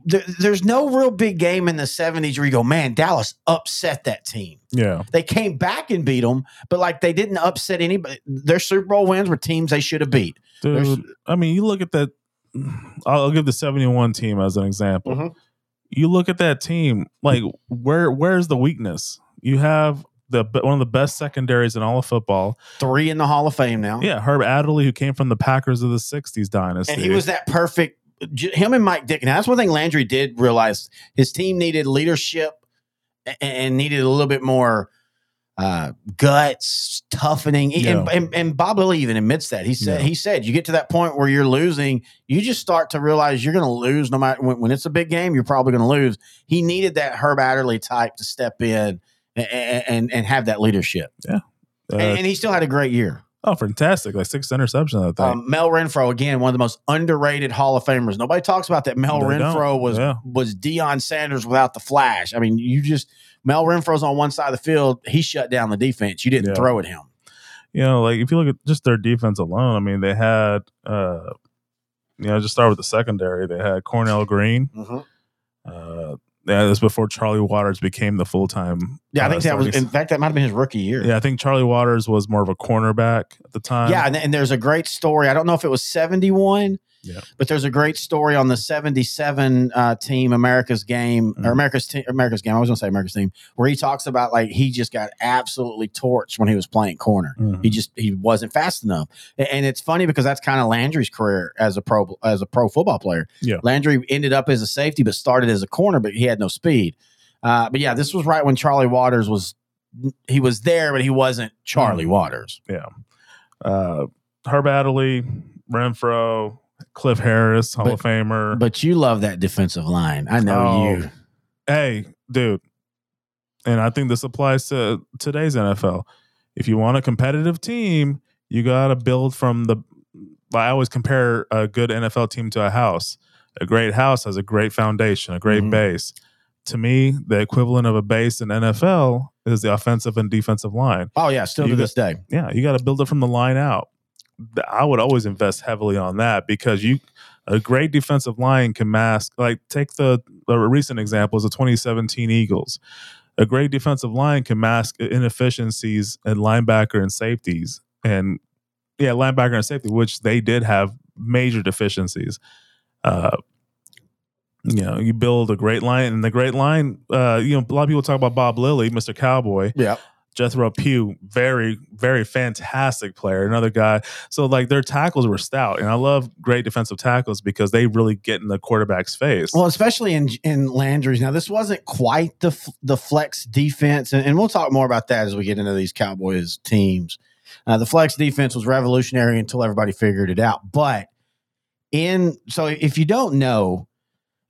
A: there, there's no real big game in the '70s where you go, man, Dallas upset that team.
B: Yeah.
A: They came back and beat them, but like they didn't upset anybody. Their Super Bowl wins were teams they should have beat. There's-
B: Dude, I mean, you look at that. I'll, give the 71 team as an example.
A: Mhm.
B: You look at that team, like where where's the weakness? You have the one of the best secondaries in all of football.
A: Three in the Hall of Fame now.
B: Yeah, Herb Adderley, who came from the Packers of the 60s dynasty.
A: And he was that perfect. Him and Mike Ditka. Now that's one thing Landry did realize. His team needed leadership and needed a little bit more uh, guts, toughening. And- And, and, Bob Lilly even admits that. He said
B: Yeah.
A: he said you get to that point where you're losing, you just start to realize you're going to lose no matter when, when it's a big game. You're probably going to lose. He needed that Herb Adderley type to step in and and, and have that leadership.
B: Uh,
A: and, and he still had a great year.
B: oh, fantastic! Like six interceptions. I think.
A: Um, Mel Renfro again, one of the most underrated Hall of Famers. Nobody talks about that. Mel
B: They
A: Renfro
B: don't.
A: was
B: Yeah.
A: was Deion Sanders without the flash. I mean, you just Mel Renfro's on one side of the field. He shut down the defense. You didn't
B: Yeah.
A: throw at him.
B: you know, like if you look at just their defense alone, I mean, they had, uh, you know, just start with the secondary. They had Cornell Green. Uh, yeah, was before Charlie Waters became the full time.
A: Yeah, I uh, think that was. In fact, that might have been his rookie year.
B: Yeah, I think Charlie Waters was more of a cornerback at the time.
A: Yeah, and, and there's a great story. I don't know if it was 71,
B: Yeah.
A: but there's a great story on the 77 uh, team, America's game,
B: Mhm.
A: or America's team, America's game. I was going to say America's team, where he talks about like he just got absolutely torched when he was playing corner.
B: Mhm.
A: He just he wasn't fast enough, and it's funny because that's kind of Landry's career as a pro as a pro football player.
B: Yeah.
A: Landry ended up as a safety, but started as a corner, but he had no speed. Uh, but yeah, this was right when Charlie Waters was he was there, but he wasn't Charlie
B: Mhm.
A: Waters. Yeah.
B: Uh, Herb Adderley, Renfro, Cliff Harris, Hall
A: But-
B: of Famer.
A: But you love that defensive line. I know
B: Oh,
A: you.
B: hey, dude, and I think this applies to today's NFL. If you want a competitive team, you got to build from the. I always compare a good NFL team to a house. A great house has a great foundation, a great
A: Mhm.
B: base. To me, the equivalent of a base in NFL is the offensive and defensive line.
A: Oh yeah, still
B: You
A: to
B: got-
A: this day.
B: Yeah, you got to build it from the line out. I would always invest heavily on that because you a great defensive line can mask like take the, the recent example is the 2017 Eagles. A great defensive line can mask inefficiencies in linebacker and safeties and yeah, linebacker and safety, which they did have major deficiencies. Uh, you know, you build a great line, and the great line. Uh, you know, a lot of people talk about Bob Lilly, Mr. Cowboy.
A: Yeah.
B: Jethro Pugh, very, very fantastic player. Another guy. So like their tackles were stout, and I love great defensive tackles because they really get in the quarterback's face.
A: Well, especially in in Landry's. Now, this wasn't quite the the flex defense, and, and we'll talk more about that as we get into these Cowboys teams. Uh, the flex defense was revolutionary until everybody figured it out. But in so, if you don't know,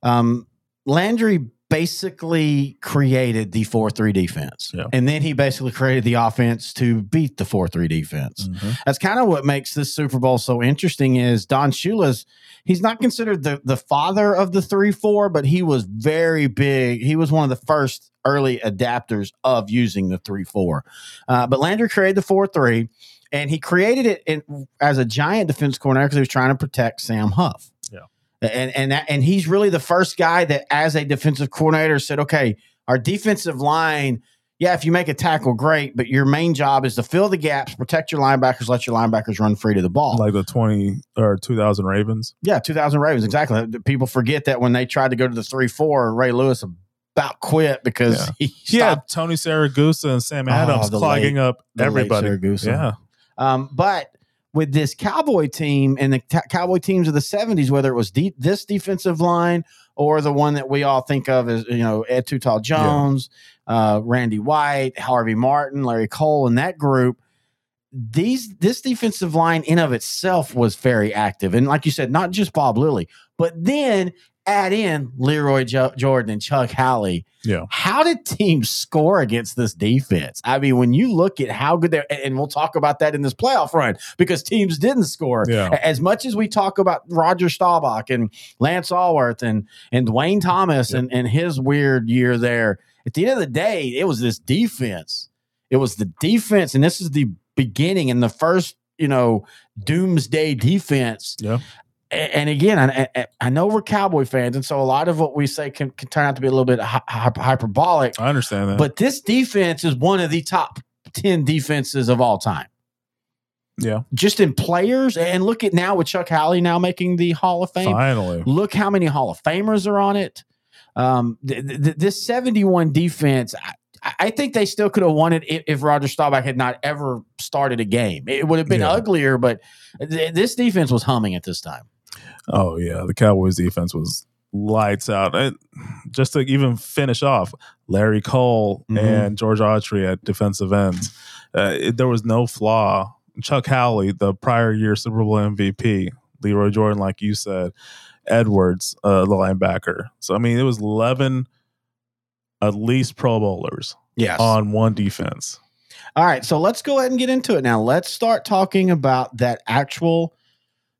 A: um, Landry basically created the four three defense,
B: Yeah.
A: and then he basically created the offense to beat the four three defense
B: Mhm.
A: that's kind of what makes this Super Bowl so interesting is Don Shula's he's not considered the the father of the 3-4 but he was very big he was one of the first early adapters of using the 3-4 uh, but Landry created the 4-3 and he created it in, as a giant defense coordinator because he was trying to protect Sam Huff. And and that, and he's really the first guy that as a defensive coordinator said okay our defensive line yeah, if you make a tackle, great, but your main job is to fill the gaps, protect your linebackers, let your linebackers run free to the ball.
B: like the 20 or 2000 Ravens.
A: yeah, 2000 Ravens, exactly. People forget that when they tried to go to the 3 4, Ray Lewis about quit because
B: Yeah.
A: he
B: had. Tony Siragusa and Sam
A: Oh,
B: Adams
A: the
B: clogging
A: late-
B: up everybody. Yeah.
A: Um, but with this Cowboy team and the ta- Cowboy teams of the 70s, whether it was de- this defensive line or the one that we all think of as, you know, Ed Too Tall Jones, uh, Randy White, Harvey Martin, Larry Cole, and that group, these this defensive line in of itself was very active. And like you said, not just Bob Lilly, but then add in Lee Roy jo- Jordan and Chuck Howley.
B: Yeah.
A: How did teams score against this defense? I mean, when you look at how good they're, and we'll talk about that in this playoff run because teams didn't score.
B: Yeah.
A: As much as we talk about Roger Staubach and Lance Alworth and and Duane Thomas
B: Yep.
A: and, and his weird year there, at the end of the day, it was this defense. It was the defense, and this is the beginning and the first, you know, doomsday defense.
B: Yeah.
A: And again, I, I- know we're Cowboy fans, and so a lot of what we say can, can turn out to be a little bit hy- hy- hyperbolic.
B: I understand that.
A: But this defense is one of the top 10 defenses of all time.
B: yeah.
A: Just in players. And look at now with Chuck Howley now making the Hall of Fame.
B: Finally.
A: Look how many Hall of Famers are on it. Um, th- th- this 71 defense, I, I think they still could have won it if, if Roger Staubach had not ever started a game. It would have been
B: Yeah.
A: uglier, but th- this defense was humming at this time.
B: Oh yeah, the Cowboys defense was lights out. And just to even finish off, Larry Cole
A: Mhm.
B: and George Andrie at defensive ends. Uh, it- there was no flaw. Chuck Howley, the prior year Super Bowl MVP, Lee Roy Jordan, like you said, Edwards, uh, the linebacker. So I mean, it was eleven at least Pro Bowlers
A: Yes.
B: on one defense.
A: All right, so let's go ahead and get into it now. Let's start talking about that actual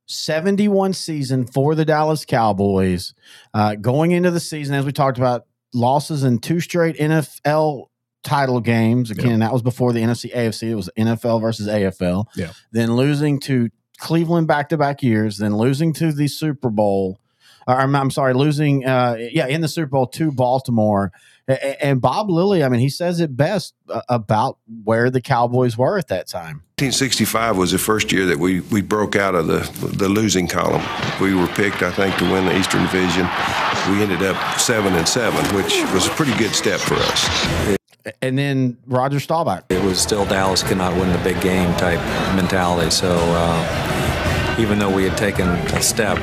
A: 71 season for the Dallas Cowboys. Uh, going into the season, as we talked about, losses in two straight NFL title games. Again, that was before the NFC AFC. It was NFL versus AFL.
B: Yeah.
A: Then losing to Cleveland back to back years, then losing to the Super Bowl. Or, I'm, I'm sorry, losing, uh, yeah, in the Super Bowl to Baltimore. A- a- And Bob Lilly, I mean, he says it best uh, about where the Cowboys were at that time.
C: 1965 was the first year that we, we broke out of the the losing column. We were picked, I think, to win the Eastern Division. We ended up seven and seven, which was a pretty good step for us.
A: And then Roger Staubach.
D: It was still Dallas cannot win the big game type mentality. So uh, even though we had taken a step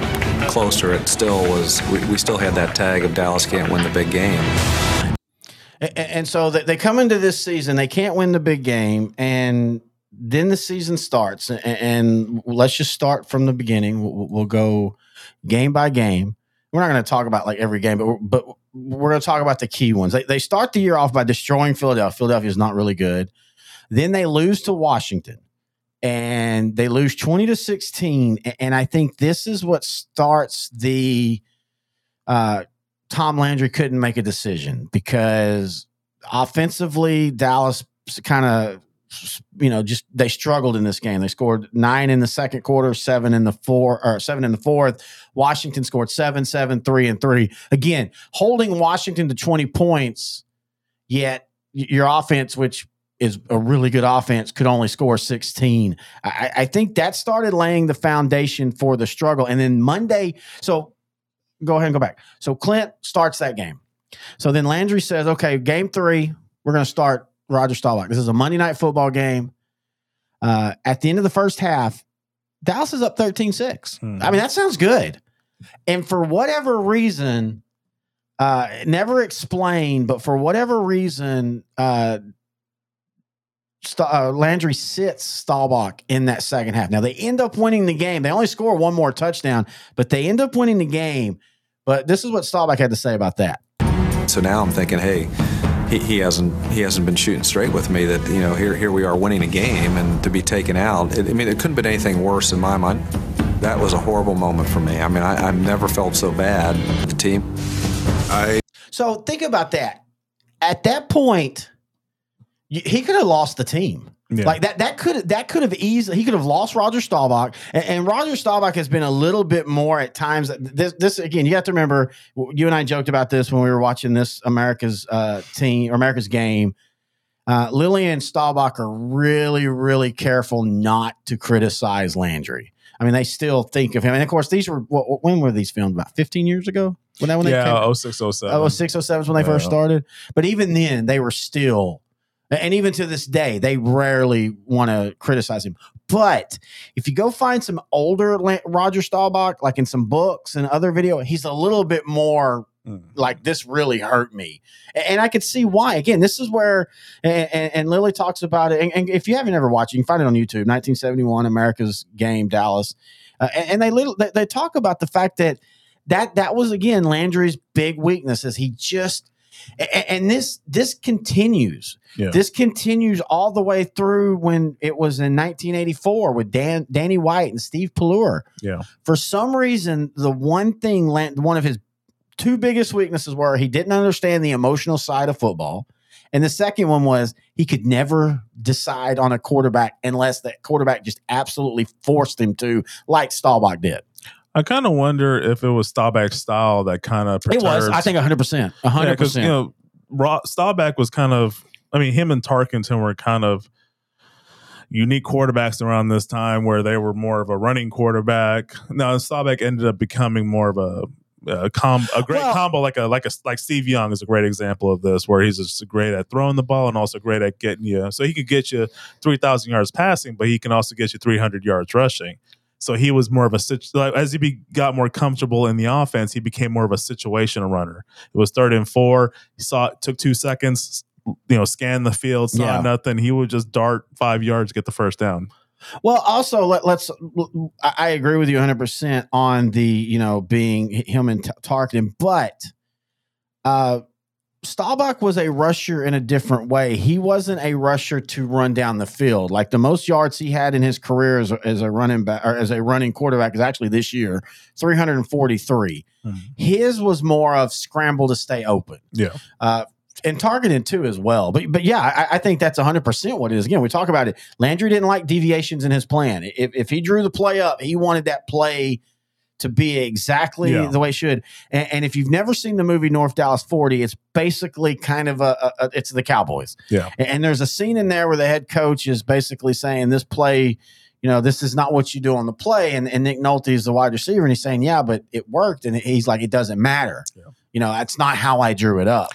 D: closer, it still was. We, we still had that tag of Dallas can't win the big game.
A: A- a- And so they they come into this season, they can't win the big game, and then the season starts. A- And let's just start from the beginning. We'll, we'll go game by game. We're not going to talk about like every game, but we're, but we're going to talk about the key ones. They, they start the year off by destroying Philadelphia. Philadelphia is not really good. Then they lose to Washington, and they lose twenty to sixteen. And I think this is what starts the uh, Tom Landry couldn't make a decision because offensively, Dallas kind of, you know, just they struggled in this game. They scored nine in the second quarter, seven in the four, or seven in the fourth. Washington scored seven, seven, three, and three. Again, holding Washington to 20 points, yet your offense, which is a really good offense, could only score 16. I- I, think that started laying the foundation for the struggle. And then Monday, so go ahead and go back. So Clint starts that game. So then Landry says, okay, game three, we're going to start Roger Staubach. This is a Monday night football game. Uh, at the end of the first half, Dallas is up 13 6.
B: Hmm.
A: I mean, that sounds good. And for whatever reason, uh, never explained, but for whatever reason, uh, Sta- uh, Landry sits Staubach in that second half. Now they end up winning the game. They only score one more touchdown, but they end up winning the game. But this is what Staubach had to say about that.
D: So now I'm thinking, hey, he, he hasn't he hasn't been shooting straight with me. That you know here here we are winning a game and to be taken out. It, I mean, it couldn't have been anything worse in my mind. That was a horrible moment for me. I mean, I, I've never felt so bad. The team.
C: I
A: So think about that. At that point, he could have lost the team.
B: Yeah.
A: Like that, that could that could have easily he could have lost Roger Staubach, and, and Roger Staubach has been a little bit more at times. This this again, you have to remember. You and I joked about this when we were watching this America's uh, team or America's game. Uh, Lilly and Staubach are really really careful not to criticize Landry. I mean, they still think of him, and of course, these were what, when were these filmed? About fifteen years ago. When that when they came?
B: yeah, 0607.
A: Oh, 0607 is when they first started. But even then, they were still, and even to this day, they rarely want to criticize him. But if you go find some older Roger Staubach, like in some books and other video, he's a little bit more
B: Mm.
A: like this really hurt me, and I could see why. Again, this is where, and, and, Lilly talks about it. And, and if you haven't ever watched, it, you can find it on YouTube. 1971, America's Game, Dallas, uh, and, and they, they they talk about the fact that that that was again Landry's big weakness is he just and this this continues
B: Yeah.
A: this continues all the way through when it was in 1984 with Dan Danny White and Steve Pelluer.
B: Yeah.
A: For some reason, the one thing one of his two biggest weaknesses were he didn't understand the emotional side of football. And the second one was he could never decide on a quarterback unless that quarterback just absolutely forced him to, like Staubach did.
B: I kind of wonder if it was Staubach's style that kind of
A: It was, I think, 100%. 100%.
B: because you know Ra- Staubach was kind of I mean him and Tarkenton were kind of unique quarterbacks around this time where they were more of a running quarterback. Now Staubach ended up becoming more of a a, com- a great
A: Well-
B: combo like a like a like Steve Young is a great example of this where he's just great at throwing the ball and also great at getting you so he could get you 3000 yards passing but he can also get you 300 yards rushing. So he was more of a as he be, got more comfortable in the offense, he became more of a situational runner. It was third and four. He saw it took two seconds, you know, scan the field, saw
A: Yeah.
B: nothing. He would just dart five yards, get the first down.
A: Well, also let, let's. I I agree with you 100 percent on the you know being him and t- Tarkenton, but uh, Staubach was a rusher in a different way. He wasn't a rusher to run down the field. Like the most yards he had in his career as a, as a running back or as a running quarterback is actually this year 343.
B: Mhm.
A: His was more of scramble to stay open.
B: Yeah.
A: Uh, and Tarkenton too as well. But but yeah, I, I think that's 100% what it is. Again, we talk about it. Landry didn't like deviations in his plan. If, if he drew the play up, he wanted that play to be exactly
B: Yeah.
A: the way it should. And, and if you've never seen the movie North Dallas 40, it's basically kind of a, a, it's the Cowboys.
B: Yeah.
A: And, and there's a scene in there where the head coach is basically saying this play, you know, this is not what you do on the play. And, and Nick Nolte is the wide receiver, and he's saying, yeah, but it worked. And he's like, it doesn't matter.
B: Yeah.
A: You know, that's not how I drew it up.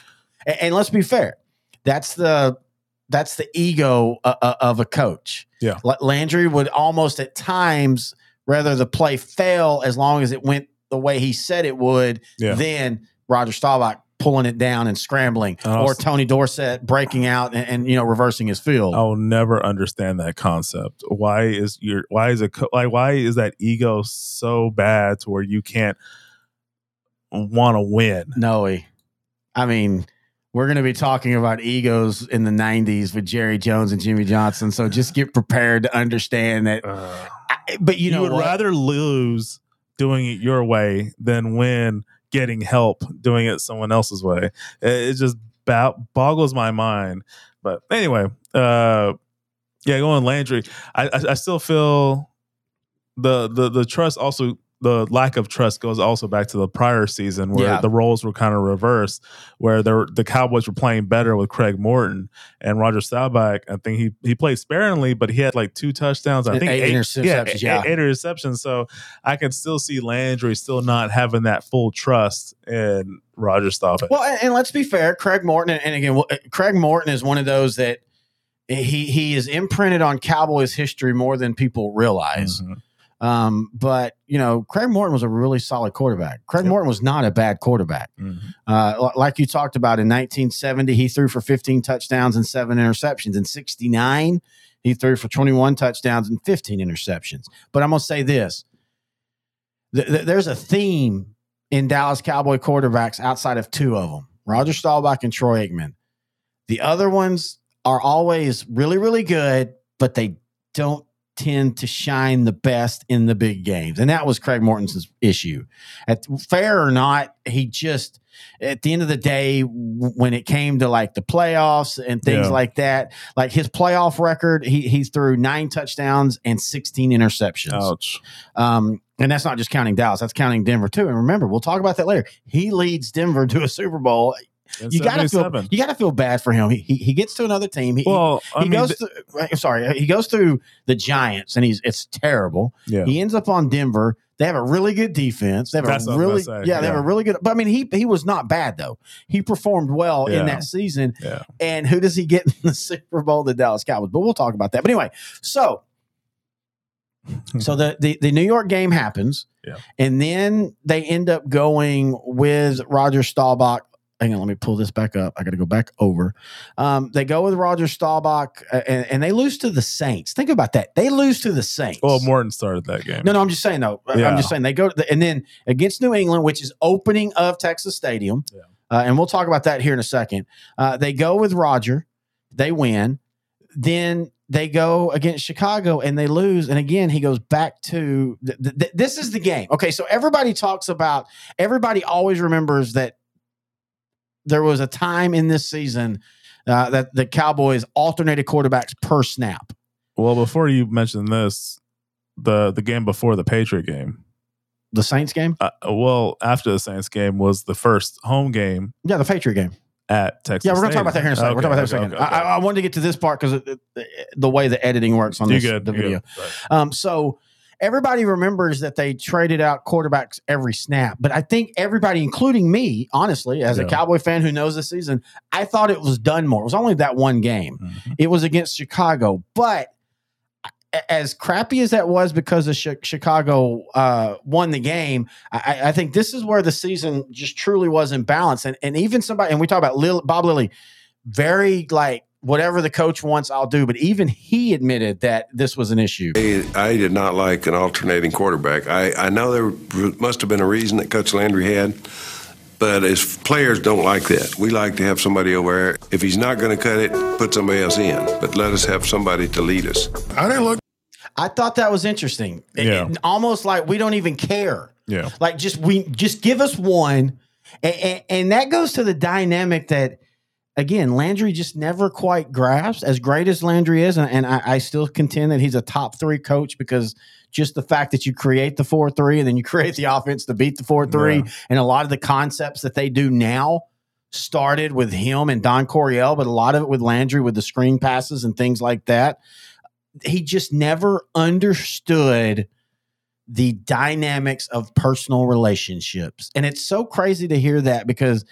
A: And, and let's be fair, that's the that's the ego uh, uh, of a coach.
B: Yeah.
A: Landry would almost at times rather the play fail as long as it went the way he said it would
B: Yeah.
A: than Roger Staubach pulling it down and scrambling,
B: Oh,
A: or Tony Dorsett breaking out and, and you know reversing his field.
B: I'll never understand that concept. Why is your why is it like why is that ego so bad to where you can't want to win?
A: No, I mean, we're going to be talking about egos in the 90s with Jerry Jones and Jimmy Johnson. So just get prepared to understand that.
B: Uh,
A: I- but you,
B: you,
A: know,
B: would
A: what?
B: rather lose doing it your way than win getting help doing it someone else's way. It, it just ba- boggles my mind. But anyway, uh, yeah, going Landry. I, I I still feel the the the trust also the lack of trust goes also back to the prior season where
A: Yeah.
B: the roles were kind of reversed, where there the Cowboys were playing better with Craig Morton and Roger Staubach. I think he he played sparingly, but he had like two touchdowns. I
A: And
B: think
A: eight interceptions, yeah.
B: eight interceptions. So I can still see Landry still not having that full trust in Roger Staubach.
A: Well, and, and let's be fair, Craig Morton, and again, Craig Morton is one of those that he he is imprinted on Cowboys history more than people realize.
B: Mhm.
A: Um, but you know, Craig Morton was a really solid quarterback. Craig
B: Yep.
A: Morton was not a bad quarterback.
B: Mhm.
A: Uh, like you talked about in 1970, he threw for 15 touchdowns and seven interceptions. In 69, he threw for 21 touchdowns and 15 interceptions. But I'm going to say this Th- th- there's a theme in Dallas Cowboy quarterbacks outside of two of them Roger Staubach and Troy Aikman. The other ones are always really, really good, but they don't tend to shine the best in the big games. And that was Craig Morton's issue. At fair or not, he just at the end of the day, when it came to like the playoffs and things
B: Yeah.
A: like that, like his playoff record, he he threw nine touchdowns and 16 interceptions.
B: Ouch.
A: Um, and that's not just counting Dallas, that's counting Denver too. And remember, we'll talk about that later. He leads Denver to a Super Bowl. You gotta feel you gotta feel bad for him. He he, he gets to another team. He,
B: Well, I
A: he
B: mean,
A: goes
B: th-
A: to sorry, he goes through the Giants and he's it's terrible.
B: yeah.
A: He ends up on Denver. They have a really good defense. They have
B: That's
A: a really
B: was
A: yeah, they have a really good. But I mean, he he was not bad though. He performed well
B: Yeah.
A: in that season.
B: Yeah.
A: And who does he get in the Super Bowl? The Dallas Cowboys. But we'll talk about that. But anyway, so so the the, the New York game happens,
B: Yeah.
A: and then they end up going with Roger Staubach. Hang on, let me pull this back up. I got to go back over. Um, they go with Roger Staubach, uh, and, and they lose to the Saints. Think about that. They lose to the Saints.
B: Well, Morton started that game.
A: No, no, I'm just saying though.
B: Yeah.
A: I'm just saying they go to the, and then against New England, which is opening of Texas Stadium,
B: Yeah.
A: uh, and we'll talk about that here in a second. Uh, they go with Roger, they win. Then they go against Chicago and they lose. And again, he goes back to th- th- this is the game. Okay, so everybody talks about everybody always remembers that there was a time in this season uh, that the Cowboys alternated quarterbacks per snap.
B: Well, before you mention this, the the game before the Patriot game,
A: The Saints game,
B: uh, well, after the Saints game was the first home game
A: yeah, the Patriot game.
B: at Texas.
A: Yeah, we're going to talk about that here in a second. we're talking about that in a second.
B: okay, okay.
A: I, I wanted to get to this part because the way the editing works on this,
B: good?
A: the video.
B: Right.
A: Um, so everybody remembers that they traded out quarterbacks every snap, but I think everybody, including me, honestly, as a Cowboy fan who knows the season, I thought it was done more. It was only that one game.
B: Mhm.
A: It was against Chicago, but as crappy as that was because of Chicago uh, won the game, I, I, think this is where the season just truly was in balance. And, and even somebody, and we talk about Lil, Bob Lilly, very like whatever the coach wants, I'll do. But even he admitted that this was an issue.
C: I, did not like an alternating quarterback. I, I know there must have been a reason that Coach Landry had. But as players don't like that. We like to have somebody over there. If he's not going to cut it, put somebody else in. But let us have somebody to lead us.
E: I didn't look.
A: I thought that was interesting. Yeah. It, almost like we don't even care.
B: Yeah.
A: Like just we just give us one, and, and, and that goes to the dynamic that again, Landry just never quite grasps as great as Landry is. And, and I, I, still contend that he's a top three coach because just the fact that you create the 4 3 and then you create the offense to beat the 4 3, yeah. and a lot of the concepts that they do now started with him and Don Coryell, but a lot of it with Landry with the screen passes and things like that. He just never understood the dynamics of personal relationships. And it's so crazy to hear that because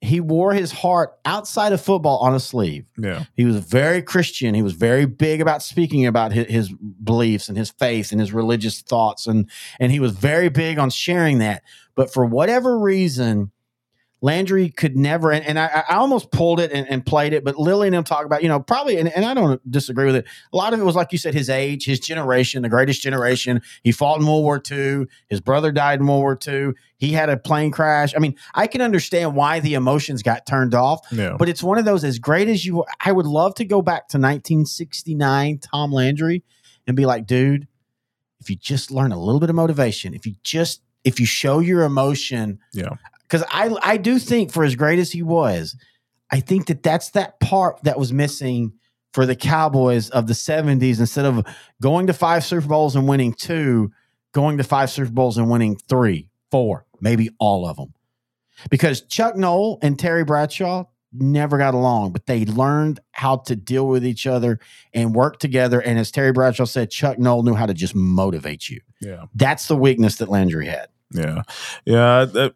A: he wore his heart outside of football on a sleeve.
B: Yeah.
A: He was very Christian. He was very big about speaking about his, his, beliefs and his faith and his religious thoughts and and he was very big on sharing that. But for whatever reason, Landry could never, and, and I, I, almost pulled it and, and, played it, but Lilly and him talk about, you know, probably, and, and, I don't disagree with it. A lot of it was, like you said, his age, his generation, the greatest generation. He fought in World War II. His brother died in World War II. He had a plane crash. I mean, I can understand why the emotions got turned off,
B: yeah.
A: but it's one of those as great as you, I would love to go back to 1969 Tom Landry and be like, dude, if you just learn a little bit of motivation, if you just, if you show your emotion,
B: yeah
A: because I I do think for as great as he was, I think that that's that part that was missing for the Cowboys of the 70s instead of going to five Super Bowls and winning two, going to five Super Bowls and winning three, four, maybe all of them. Because Chuck Noll and Terry Bradshaw never got along, but they learned how to deal with each other and work together. And as Terry Bradshaw said, Chuck Noll knew how to just motivate you.
B: Yeah.
A: That's the weakness that Landry had.
B: Yeah. Yeah. That,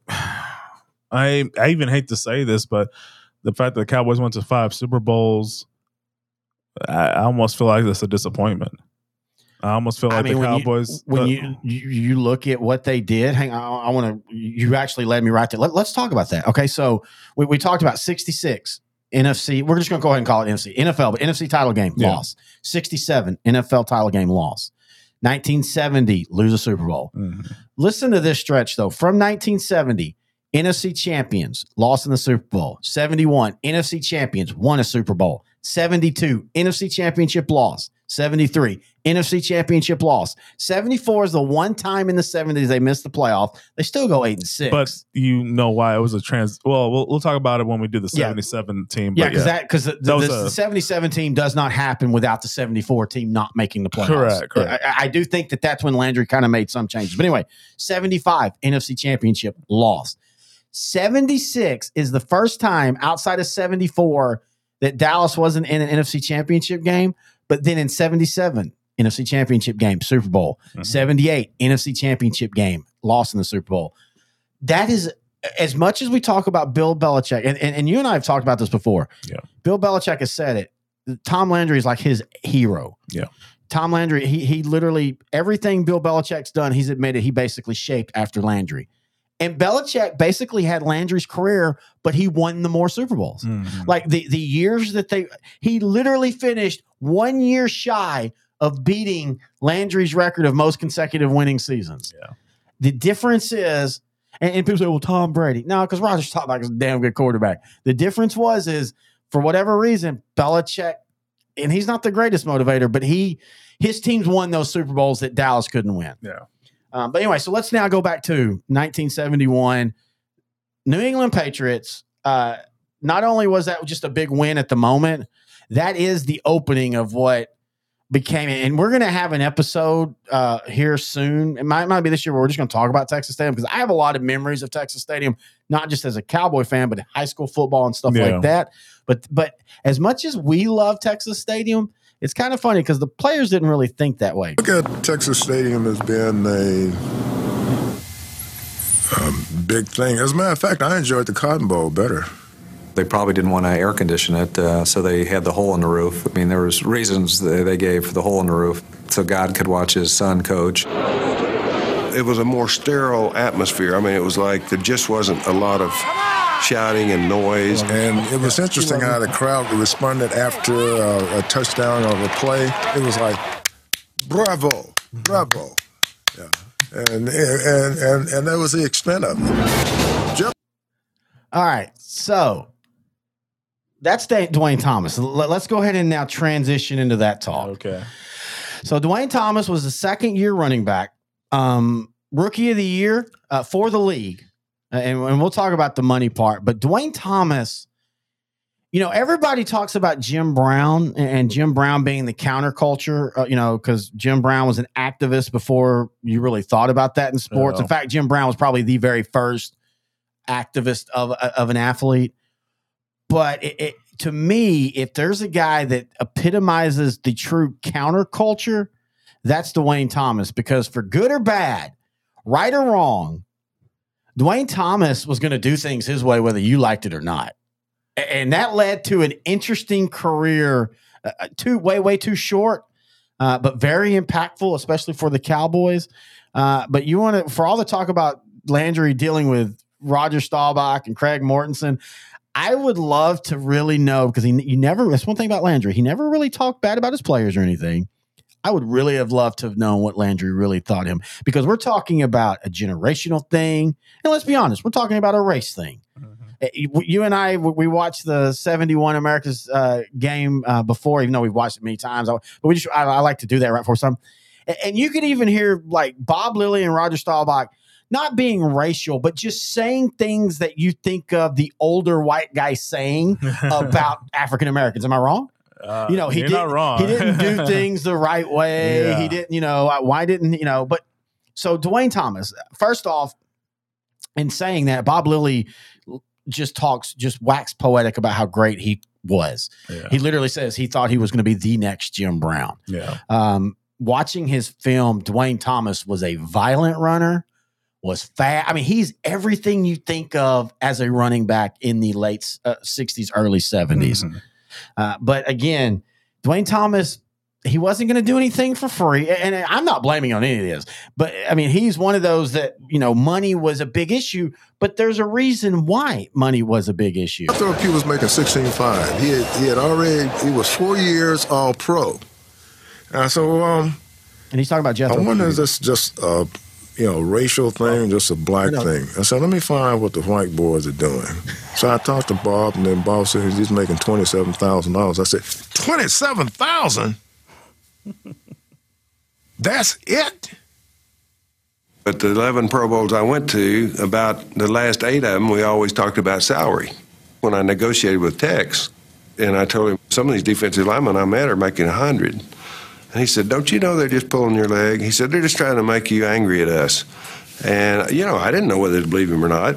B: I I even hate to say this, but the fact that the Cowboys went to five Super Bowls, I, I almost feel like that's a disappointment. I almost feel like I mean, the Cowboys.
A: You, when you, you look at what they did, hang on, I, I want to. You actually led me right there. Let, us talk about that. Okay, so we, we talked about sixty six NFC. We're just going to go ahead and call it NFC NFL, but NFC title game yeah. loss. Sixty seven NFL title game loss. 1970 lose a Super Bowl. Mm-hmm. Listen to this stretch though. From 1970 NFC champions lost in the Super Bowl. 71 NFC champions won a Super Bowl. 72 NFC championship loss. 73 NFC championship loss. 74 is the one time in the 70s they missed the playoff. They still go 8 and 6.
B: But you know why it was a trans well, we'll, we'll talk about it when we do the 77
A: yeah.
B: team.
A: Yeah, because yeah. that because the, the, the, 77 team does not happen without the 74 team not making the playoffs.
B: Correct, correct.
A: I, I do think that that's when Landry kind of made some changes. But anyway, 75 NFC championship loss. 76 is the first time outside of 74 that Dallas wasn't in an NFC championship game. But then in 77, NFC championship game, Super Bowl. Mm-hmm. 78, NFC championship game, lost in the Super Bowl. That is as much as we talk about Bill Belichick, and, and, and you and I have talked about this before.
B: Yeah.
A: Bill Belichick has said it. Tom Landry is like his hero.
B: Yeah.
A: Tom Landry, he he literally everything Bill Belichick's done, he's admitted he basically shaped after Landry. And Belichick basically had Landry's career, but he won the more Super Bowls. Mm-hmm. Like the the years that they he literally finished one year shy of beating Landry's record of most consecutive winning seasons.
B: Yeah.
A: The difference is, and, and people say, well, Tom Brady. No, because Roger Staubach is a damn good quarterback. The difference was is for whatever reason, Belichick, and he's not the greatest motivator, but he his teams won those Super Bowls that Dallas couldn't win.
B: Yeah.
A: Um, but anyway, so let's now go back to 1971. New England Patriots. Uh, not only was that just a big win at the moment, that is the opening of what became and we're going to have an episode uh, here soon it might, might be this year where we're just going to talk about texas stadium because i have a lot of memories of texas stadium not just as a cowboy fan but high school football and stuff yeah. like that but but as much as we love texas stadium it's kind of funny because the players didn't really think that way.
E: Look at Texas Stadium as being a um, big thing. As a matter of fact, I enjoyed the Cotton Bowl better.
D: They probably didn't want to air condition it, uh, so they had the hole in the roof. I mean, there was reasons that they gave for the hole in the roof, so God could watch his son coach.
C: It was a more sterile atmosphere. I mean, it was like there just wasn't a lot of shouting and noise.
E: And it was interesting how the crowd responded after uh, a touchdown or a play. It was like, bravo, bravo. Yeah. And, and, and, and that was the extent of it. Jeff
A: All right. So that's Duane Thomas. Let's go ahead and now transition into that talk.
B: Okay.
A: So Duane Thomas was the second year running back, um, rookie of the year uh, for the league, and, and we'll talk about the money part. But Duane Thomas, you know, everybody talks about Jim Brown and, Jim Brown being the counterculture. Uh, you know, because Jim Brown was an activist before you really thought about that in sports.
B: Yeah.
A: In fact, Jim Brown was probably the very first activist of of an athlete. But it, it, to me, if there's a guy that epitomizes the true counterculture, that's Duane Thomas. Because for good or bad, right or wrong, Duane Thomas was going to do things his way, whether you liked it or not. And that led to an interesting career, uh, uh, too way way too short, uh, but very impactful, especially for the Cowboys. Uh, but you want to, for all the talk about Landry dealing with Roger Staubach and Craig Mortensen, I would love to really know because he you never. That's one thing about Landry. He never really talked bad about his players or anything. I would really have loved to have known what Landry really thought him because we're talking about a generational thing, and let's be honest, we're talking about a race thing. Uh, You you and I, we we watched the '71 America's uh, game uh, before, even though we've watched it many times. But we just, I, I like to do that right for some. And you could even hear like Bob Lilly and Roger Staubach not being racial, but just saying things that you think of the older white guy saying about African Americans. Am I wrong?
B: Uh,
A: you know, he didn't.
B: wrong.
A: He didn't do things the right way.
B: Yeah.
A: He didn't. You know, why didn't you know? But so Duane Thomas, first off, in saying that, Bob Lilly just talks, just wax poetic about how great he was.
B: Yeah.
A: He literally says he thought he was going to be the next Jim Brown.
B: yeah.
A: Um, watching his film, Duane Thomas was a violent runner, was fast. I mean, he's everything you think of as a running back in the late uh, 60s, early 70s.
B: Mhm.
A: Uh, but again, Duane Thomas, he wasn't going to do anything for free. And I'm not blaming on any of this, but I mean, he's one of those that, you know, money was a big issue, but there's a reason why money was a big issue.
E: After he was making 16.5, he had, he had already, he was four years all pro. Uh, so um,
A: And he's talking about Jeff.
E: I wonder is this just a you know racial thing, oh. just a black
A: I know.
E: thing? I said, let me find what the white boys are doing. So I talked to Bob, and then Bob said he's making twenty seven thousand dollars. I said, twenty seven thousand? That's it?
C: But the 11 Pro Bowls I went to, about the last eight of them, we always talked about salary. When I negotiated with Tex, and I told him some of these defensive linemen I met are making a 100. And he said, Don't you know they're just pulling your leg? He said, They're just trying to make you angry at us. And, you know, I didn't know whether to believe him or not.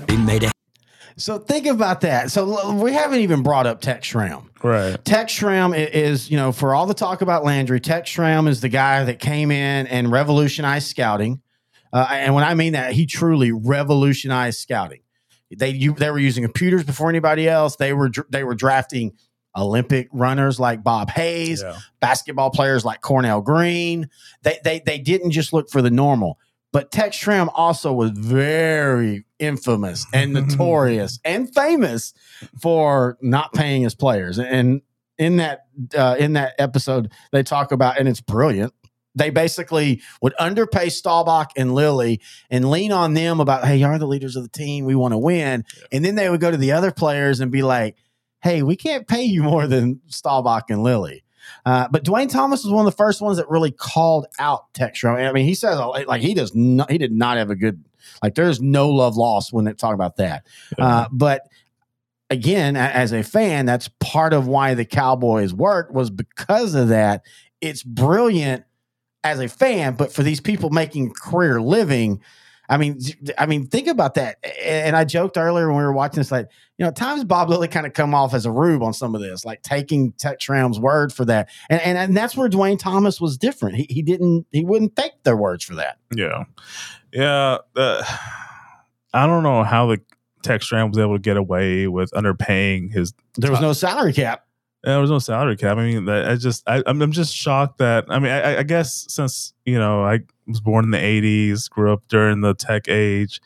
A: So think about that. So we haven't even brought up Tex Schramm.
B: Right.
A: Tex Schramm is, you know, for all the talk about Landry, Tex Schramm is the guy that came in and revolutionized scouting. Uh, and when I mean that, he truly revolutionized scouting. They you, they were using computers before anybody else. They were they were drafting Olympic runners like Bob Hayes,
B: Yeah.
A: basketball players like Cornell Green. They they they didn't just look for the normal. But Tex Schramm also was very infamous and notorious and famous for not paying his players. And in that uh, in that episode, they talk about, and it's brilliant. They basically would underpay Staubach and Lilly and lean on them about, hey, you're the leaders of the team. We want to win. And then they would go to the other players and be like, hey, we can't pay you more than Staubach and Lilly. Uh, but Duane Thomas was one of the first ones that really called out Tex Schramm. I mean, he says like he does not, he did not have a good like. There's no love lost when they talk about that. Uh, but again, as a fan, that's part of why the Cowboys worked was because of that. It's brilliant as a fan, but for these people making career living, I mean, I mean, think about that. And I joked earlier when we were watching this, like, you know, at times Bob Lilly kind of come off as a rube on some of this, like taking Tex Schramm's word for that. And, and and that's where Duane Thomas was different. He, he didn't he wouldn't take their words for that.
B: Yeah. Yeah. Uh, I don't know how the Tex Schramm was able to get away with underpaying his.
A: There was no salary cap.
B: There was no salary cap. I mean, that, I just I, I'm, I'm just shocked that I mean I, I guess since you know I was born in the '80s, grew up during the tech age.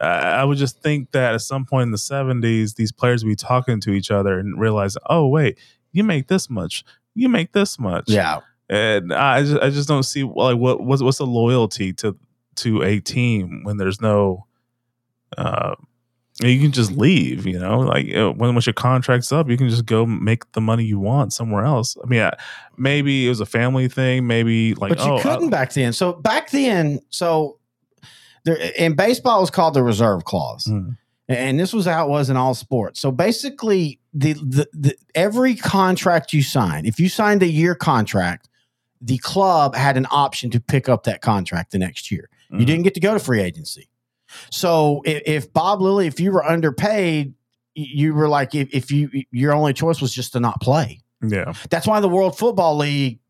B: Uh, I would just think that at some point in the 70s, these players would be talking to each other and realize, oh wait, you make this much, you make this much,
A: Yeah.
B: and I just I just don't see like what what's what's the loyalty to to a team when there's no uh you can just leave you know like uh, when once your contract's up you can just go make the money you want somewhere else i mean I, maybe it was a family thing maybe like
A: but you
B: oh
A: couldn't
B: I-
A: back then. So back then, so there in baseball was called the reserve clause.
B: Mm.
A: and this was how it was in all sports. So basically, the, the the every contract you signed, if you signed a year contract, the club had an option to pick up that contract the next year. You
B: Mhm.
A: didn't get to go to free agency. So if, if Bob Lilly, if you were underpaid, you were like if, if you your only choice was just to not play.
B: yeah
A: That's why the World Football League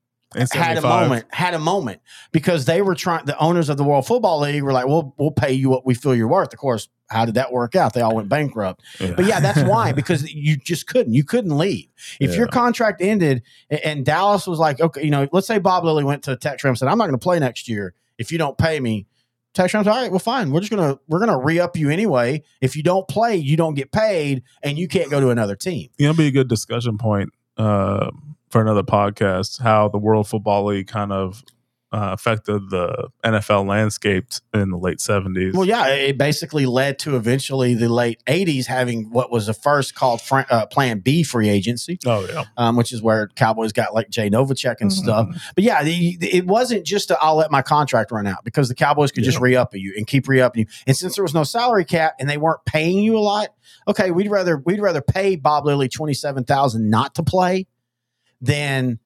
A: had a moment, had a moment because they were trying. The owners of the World Football League were like, "We'll we'll pay you what we feel you're worth." Of course, how did that work out? They all went bankrupt. But yeah, that's why because you just couldn't. You couldn't leave if your contract ended. And Dallas was like, "Okay, you know, let's say Bob Lilly went to Tex Schramm and said, I'm not going to play next year if you don't pay me." Tex Schramm's all right. Well, fine. We're just gonna we're gonna re up you anyway. If you don't play, you don't get paid, and you can't go to another team.
B: it'd be a good discussion point uh, for another podcast how the world football league kind of uh, affected the nfl landscape in the late 70s
A: Well, yeah, it basically led to eventually the late '80s having what was the first called fr- uh, Plan B free agency,
B: oh yeah
A: um, which is where Cowboys got like Jay Novacek and
B: Mhm.
A: stuff. But yeah, the, the- it wasn't just i I'll let my contract run out because the Cowboys could just
B: Yeah.
A: re up you and keep re upping you. And since there was no salary cap and they weren't paying you a lot, okay, we'd rather we'd rather pay Bob Lilly twenty seven thousand not to play than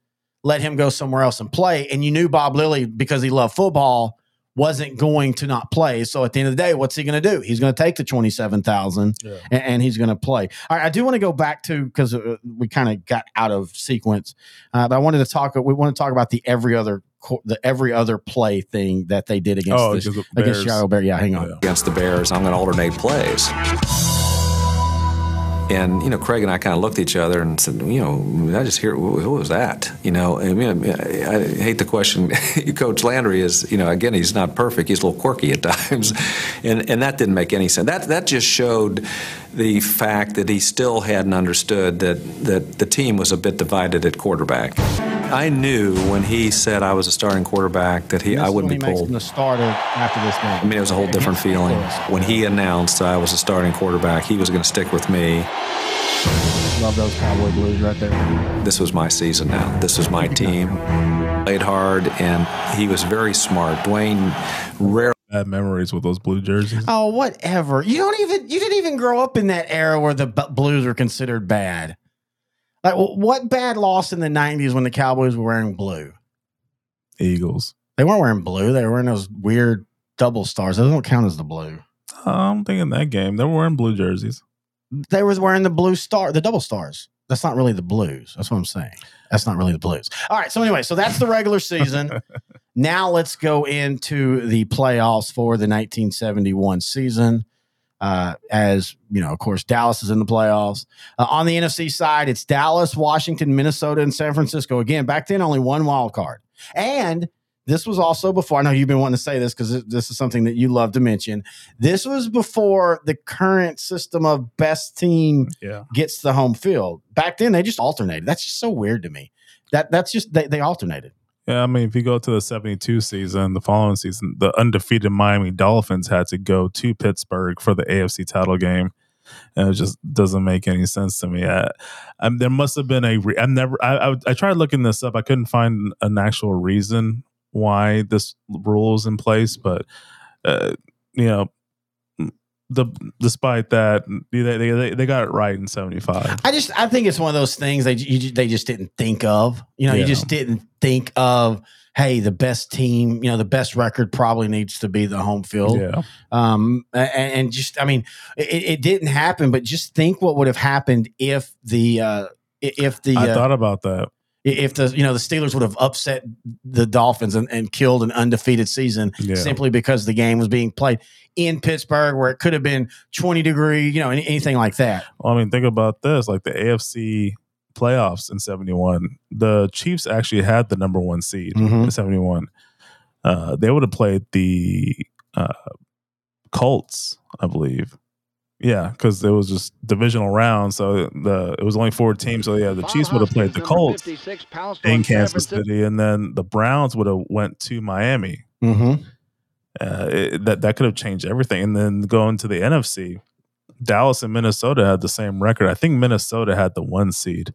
A: let him go somewhere else and play. And you knew Bob Lilly because he loved football wasn't going to not play. So at the end of the day, what's he going to do? He's going to take the twenty seven thousand
B: Yeah.
A: and, and he's going to play. All right, I do want to go back to because uh, we kind of got out of sequence, uh, but I wanted to talk. We want to talk about the every other the every other play thing that they did against
B: oh
A: this,
B: the
A: against Chicago Bear. Yeah, hang on.
B: Yeah.
D: against the Bears. I'm going to alternate plays. And you know, Craig and I kind of looked at each other and said, you know, I just hear what was that? You know, I mean, I, I hate the question. Coach Landry is, you know, again, he's not perfect. He's a little quirky at times, and and that didn't make any sense. That that just showed the fact that he still hadn't understood that that the team was a bit divided at quarterback. I knew when he said I was a starting quarterback that he I wouldn't
A: when
D: be
A: he makes
D: pulled.
A: him the starter after this game.
D: I mean, it was a whole different feeling. When he announced I was a starting quarterback, he was going to stick with me.
A: Love those Cowboy Blues right there.
D: This was my season now. This was my team. Played hard, and he was very smart. Duane rarely.
B: bad memories with those blue jerseys
A: Oh, whatever. You don't even you didn't even grow up in that era where the B- Blues were considered bad. Like, what bad loss in the '90s when the Cowboys were wearing blue?
B: eagles
A: They weren't wearing blue. They were wearing those weird double stars. Those don't count as the blue.
B: Uh, i'm thinking that game they were wearing blue jerseys
A: They were wearing the blue star, the double stars. That's not really the blues. That's what I'm saying. That's not really the blues. All right. So anyway, so that's the regular season. now let's go into the playoffs for the 1971 season. Uh, as you know, of course, Dallas is in the playoffs. Uh, on the NFC side, it's Dallas, Washington, Minnesota, and San Francisco. Again, back then, only one wild card. And this was also before. I know you've been wanting to say this because this is something that you love to mention. This was before the current system of best team
B: yeah
A: gets the home field. Back then, they just alternated. That's just so weird to me. That that's just they, they alternated.
B: Yeah, I mean, if you go to the 72 season, the following season, the undefeated Miami Dolphins had to go to Pittsburgh for the AFC title game. And it just doesn't make any sense to me. I, I'm, there must have been a. Re- I've never. I, I, I tried looking this up. I couldn't find an actual reason why this rule is in place, but uh, you know, the despite that, they they, they got it right in '75.
A: I just I think it's one of those things they you, they just didn't think of. You know, you just didn't think of. Hey, the best team, you know, the best record probably needs to be the home field.
B: Yeah,
A: Um, and, and just I mean, it, it didn't happen, but just think what would have happened if the uh, if the
B: I
A: uh,
B: thought about that.
A: If the you know the Steelers would have upset the Dolphins and, and killed an undefeated season
B: Yeah.
A: simply because the game was being played in Pittsburgh where it could have been 20 degree, you know, anything like that.
B: Well, I mean, think about this: like the AFC playoffs in '71, the Chiefs actually had the number one seed
A: Mhm.
B: in '71. Uh, they would have played the uh, Colts, I believe. Yeah, because it was just divisional round, so the it was only four teams. So yeah, the Chiefs would have played the Colts in Kansas City, and then the Browns would have went to Miami.
A: Mm-hmm.
B: Uh, it, that that could have changed everything. And then going to the NFC, Dallas and Minnesota had the same record. I think Minnesota had the one seed.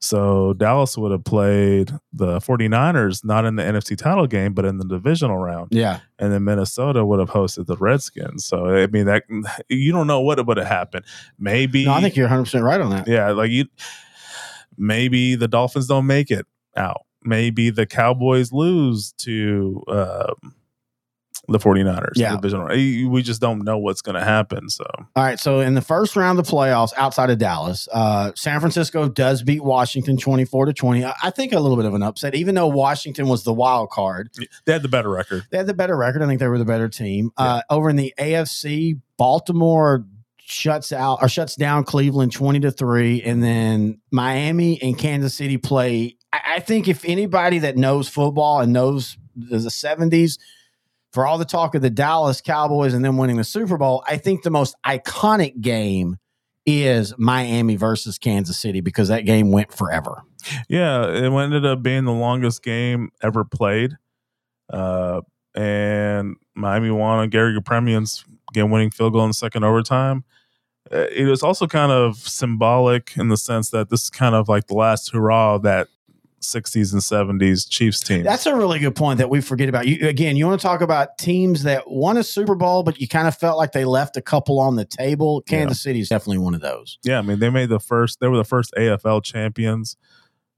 B: So Dallas would have played the 49ers not in the NFC title game, but in the divisional round.
A: Yeah.
B: And then Minnesota would have hosted the Redskins. So I mean that you don't know what would have happened. Maybe
A: No, I think you're 100% right on that.
B: yeah, like you maybe the Dolphins don't make it out. Maybe the Cowboys lose to um, the 49ers.
A: Yeah.
B: The. We just don't know what's going to happen. So,
A: All right. So in the first round of the playoffs outside of Dallas, uh, San Francisco does beat Washington 24 to 20. I think a little bit of an upset, even though Washington was the wild card.
B: they had the better record.
A: They had the better record. I think they were the better team. Uh, over in the AFC, Baltimore shuts out or shuts down Cleveland 20 to 3. And then Miami and Kansas City play. I, I think if anybody that knows football and knows the, the 70s, for all the talk of the Dallas Cowboys and them winning the Super Bowl, I think the most iconic game is Miami versus Kansas City because that game went forever.
B: Yeah, it ended up being the longest game ever played. Uh, and Miami won on Garo Yepremian's game winning field goal in second overtime. Uh, It was also kind of symbolic in the sense that this is kind of like the last hurrah that 60s and 70s Chiefs team.
A: That's a really good point that we forget about. You again, you want to talk about teams that won a Super Bowl, but you kind of felt like they left a couple on the table. Kansas City is definitely one of those.
B: yeah, I mean, they made the first, they were the first AFL champions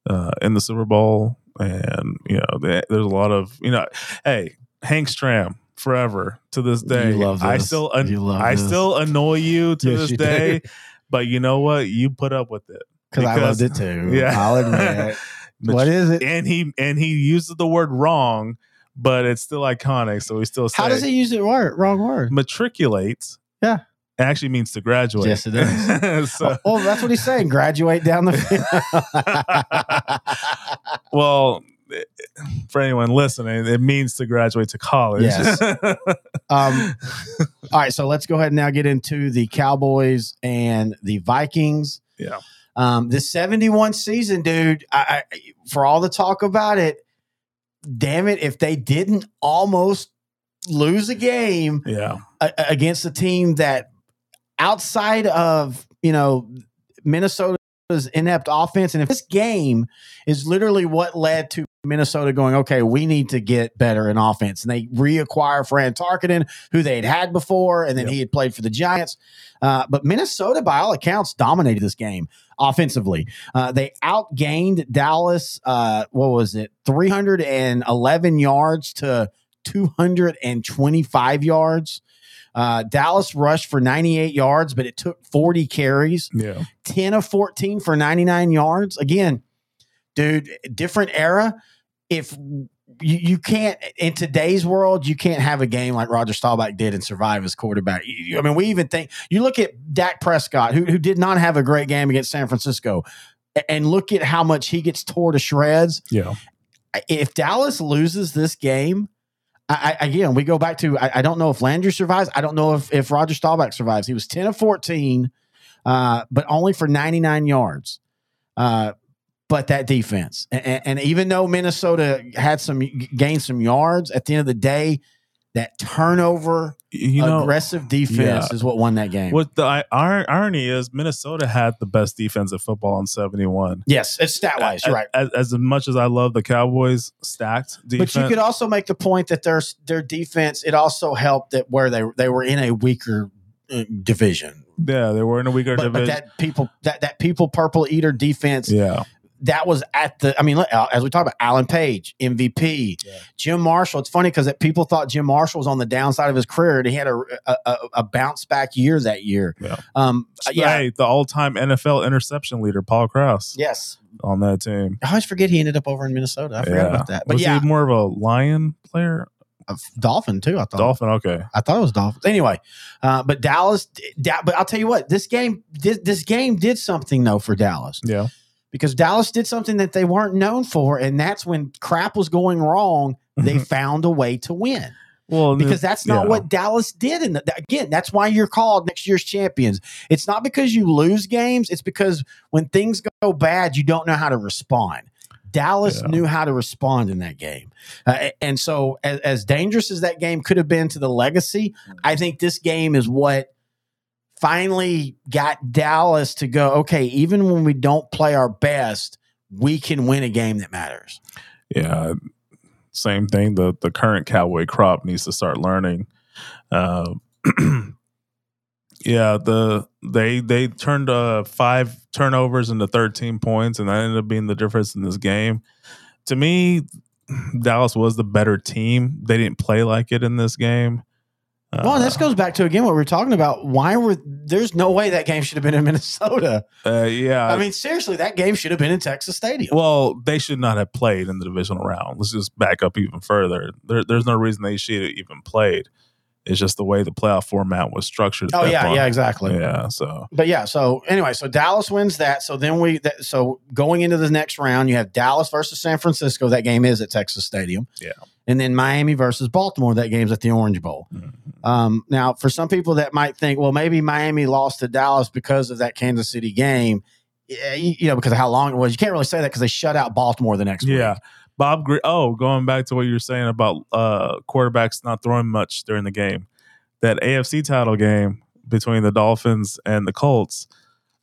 B: uh, in the Super Bowl. And, you know, they, there's a lot of, you know, hey, Hank Stram, forever to this day.
A: You love
B: I still, an- I
A: this.
B: still annoy you to
A: Yes,
B: this
A: you
B: day.
A: do.
B: But you know what? You put up with it.
A: Because I loved it too.
B: Yeah.
A: I'll admit.
B: But-
A: what is it?
B: And he and he uses the word wrong, but it's still iconic. So we still say
A: How does he use it word? Wrong word.
B: matriculate.
A: Yeah.
B: It actually means to graduate.
A: Yes, it does.
B: so,
A: well, that's what he's saying. Graduate down the field.
B: well, for anyone listening, it means to graduate to college.
A: Yes. um, all right, so let's go ahead and now get into the Cowboys and the Vikings.
B: Yeah.
A: Um, the 71 season, dude, I, I, for all the talk about it, damn it, if they didn't almost lose a game
B: yeah.
A: a- against a team that outside of, you know, Minnesota's inept offense, and if this game is literally what led to Minnesota going, okay, we need to get better in offense. And they reacquire Fran Tarkenton, who they had had before, and then
B: Yep.
A: he had played for the Giants. Uh, but Minnesota, by all accounts, dominated this game offensively. Uh, they outgained Dallas, uh, what was it, 311 yards to 225 yards. Uh, Dallas rushed for 98 yards, but it took 40 carries.
B: Yeah.
A: 10 of 14 for 99 yards. Again, dude, different era. If you, you can't in today's world, you can't have a game like Roger Staubach did and survive as quarterback. You- I mean, we even think you look at Dak Prescott, who, who did not have a great game against San Francisco, and look at how much he gets tore to shreds.
B: Yeah.
A: If Dallas loses this game, I, I, again, we go back to I, I don't know if Landry survives. I don't know if, if Roger Staubach survives. He was 10 of 14, uh, but only for 99 yards. Uh, but that defense, and, and even though Minnesota had some gained some yards, at the end of the day, that turnover
B: You know,
A: aggressive defense
B: yeah.
A: is what won that game.
B: what the i- ir- irony is, Minnesota had the best defensive football in 71.
A: yes, it's stat wise, right.
B: As, as much as I love the Cowboys stacked defense,
A: But you could also make the point that their their defense it also helped that where they they were in a weaker uh, division.
B: yeah, they were in a weaker
A: But, but
B: division.
A: that people that that people purple eater defense
B: yeah,
A: that was at the. I mean, as we talk about Alan Page, MVP,
B: Yeah.
A: Jim Marshall. It's funny because people thought Jim Marshall was on the downside of his career, and he had a a, a, bounce back year that year.
B: Yeah.
A: Um. Yeah.
B: Hey, the all-time NFL interception leader, Paul Krause,
A: Yes.
B: on that team.
A: I always forget he ended up over in Minnesota. I forgot about that. But
B: was
A: yeah,
B: he more of a Lion player?
A: Dolphin too. I thought.
B: Dolphin. Okay.
A: I thought it was Dolphins. Anyway, uh, but Dallas. Da- but I'll tell you what, this game, this, this game did something though for Dallas
B: Yeah.
A: Because Dallas did something that they weren't known for, and that's when crap was going wrong. They found a way to win
B: Well,
A: because that's not
B: yeah.
A: what Dallas did. And again, that's why you're called next year's champions. It's not because you lose games; it's because when things go bad, you don't know how to respond. Dallas
B: Yeah.
A: knew how to respond in that game, uh, and so as, as dangerous as that game could have been to the legacy, I think this game is what finally got Dallas to go. Okay, even when we don't play our best, we can win a game that matters.
B: Yeah, same thing. The the current Cowboy crop needs to start learning. Uh, yeah, the they they turned uh, five turnovers into thirteen points, and that ended up being the difference in this game. To me, Dallas was the better team. They didn't play like it in this game.
A: Well, this
B: Uh,
A: goes back to again what we are talking about. Why were there's no way that game should have been in Minnesota.
B: uh, yeah,
A: I mean, seriously, that game should have been in Texas Stadium.
B: Well, they should not have played in the divisional round. Let's just back up even further. There, there's no reason they should have even played. It's just the way the playoff format was structured.
A: oh yeah,
B: point.
A: yeah, exactly.
B: yeah. So
A: But yeah, so anyway, so Dallas wins that. So then we, that, so going into the next round, you have Dallas versus San Francisco. That game is at Texas Stadium.
B: Yeah.
A: And then Miami versus Baltimore. That game's at the Orange Bowl.
B: mhm.
A: Um, now, for some people that might think, well, maybe Miami lost to Dallas because of that Kansas City game. You, know, because of how long it was. You can't really say that because they shut out Baltimore the next
B: yeah,
A: week.
B: Bob. Gre- oh, going back to what you were saying about uh, quarterbacks not throwing much during the game. That AFC title game between the Dolphins and the Colts.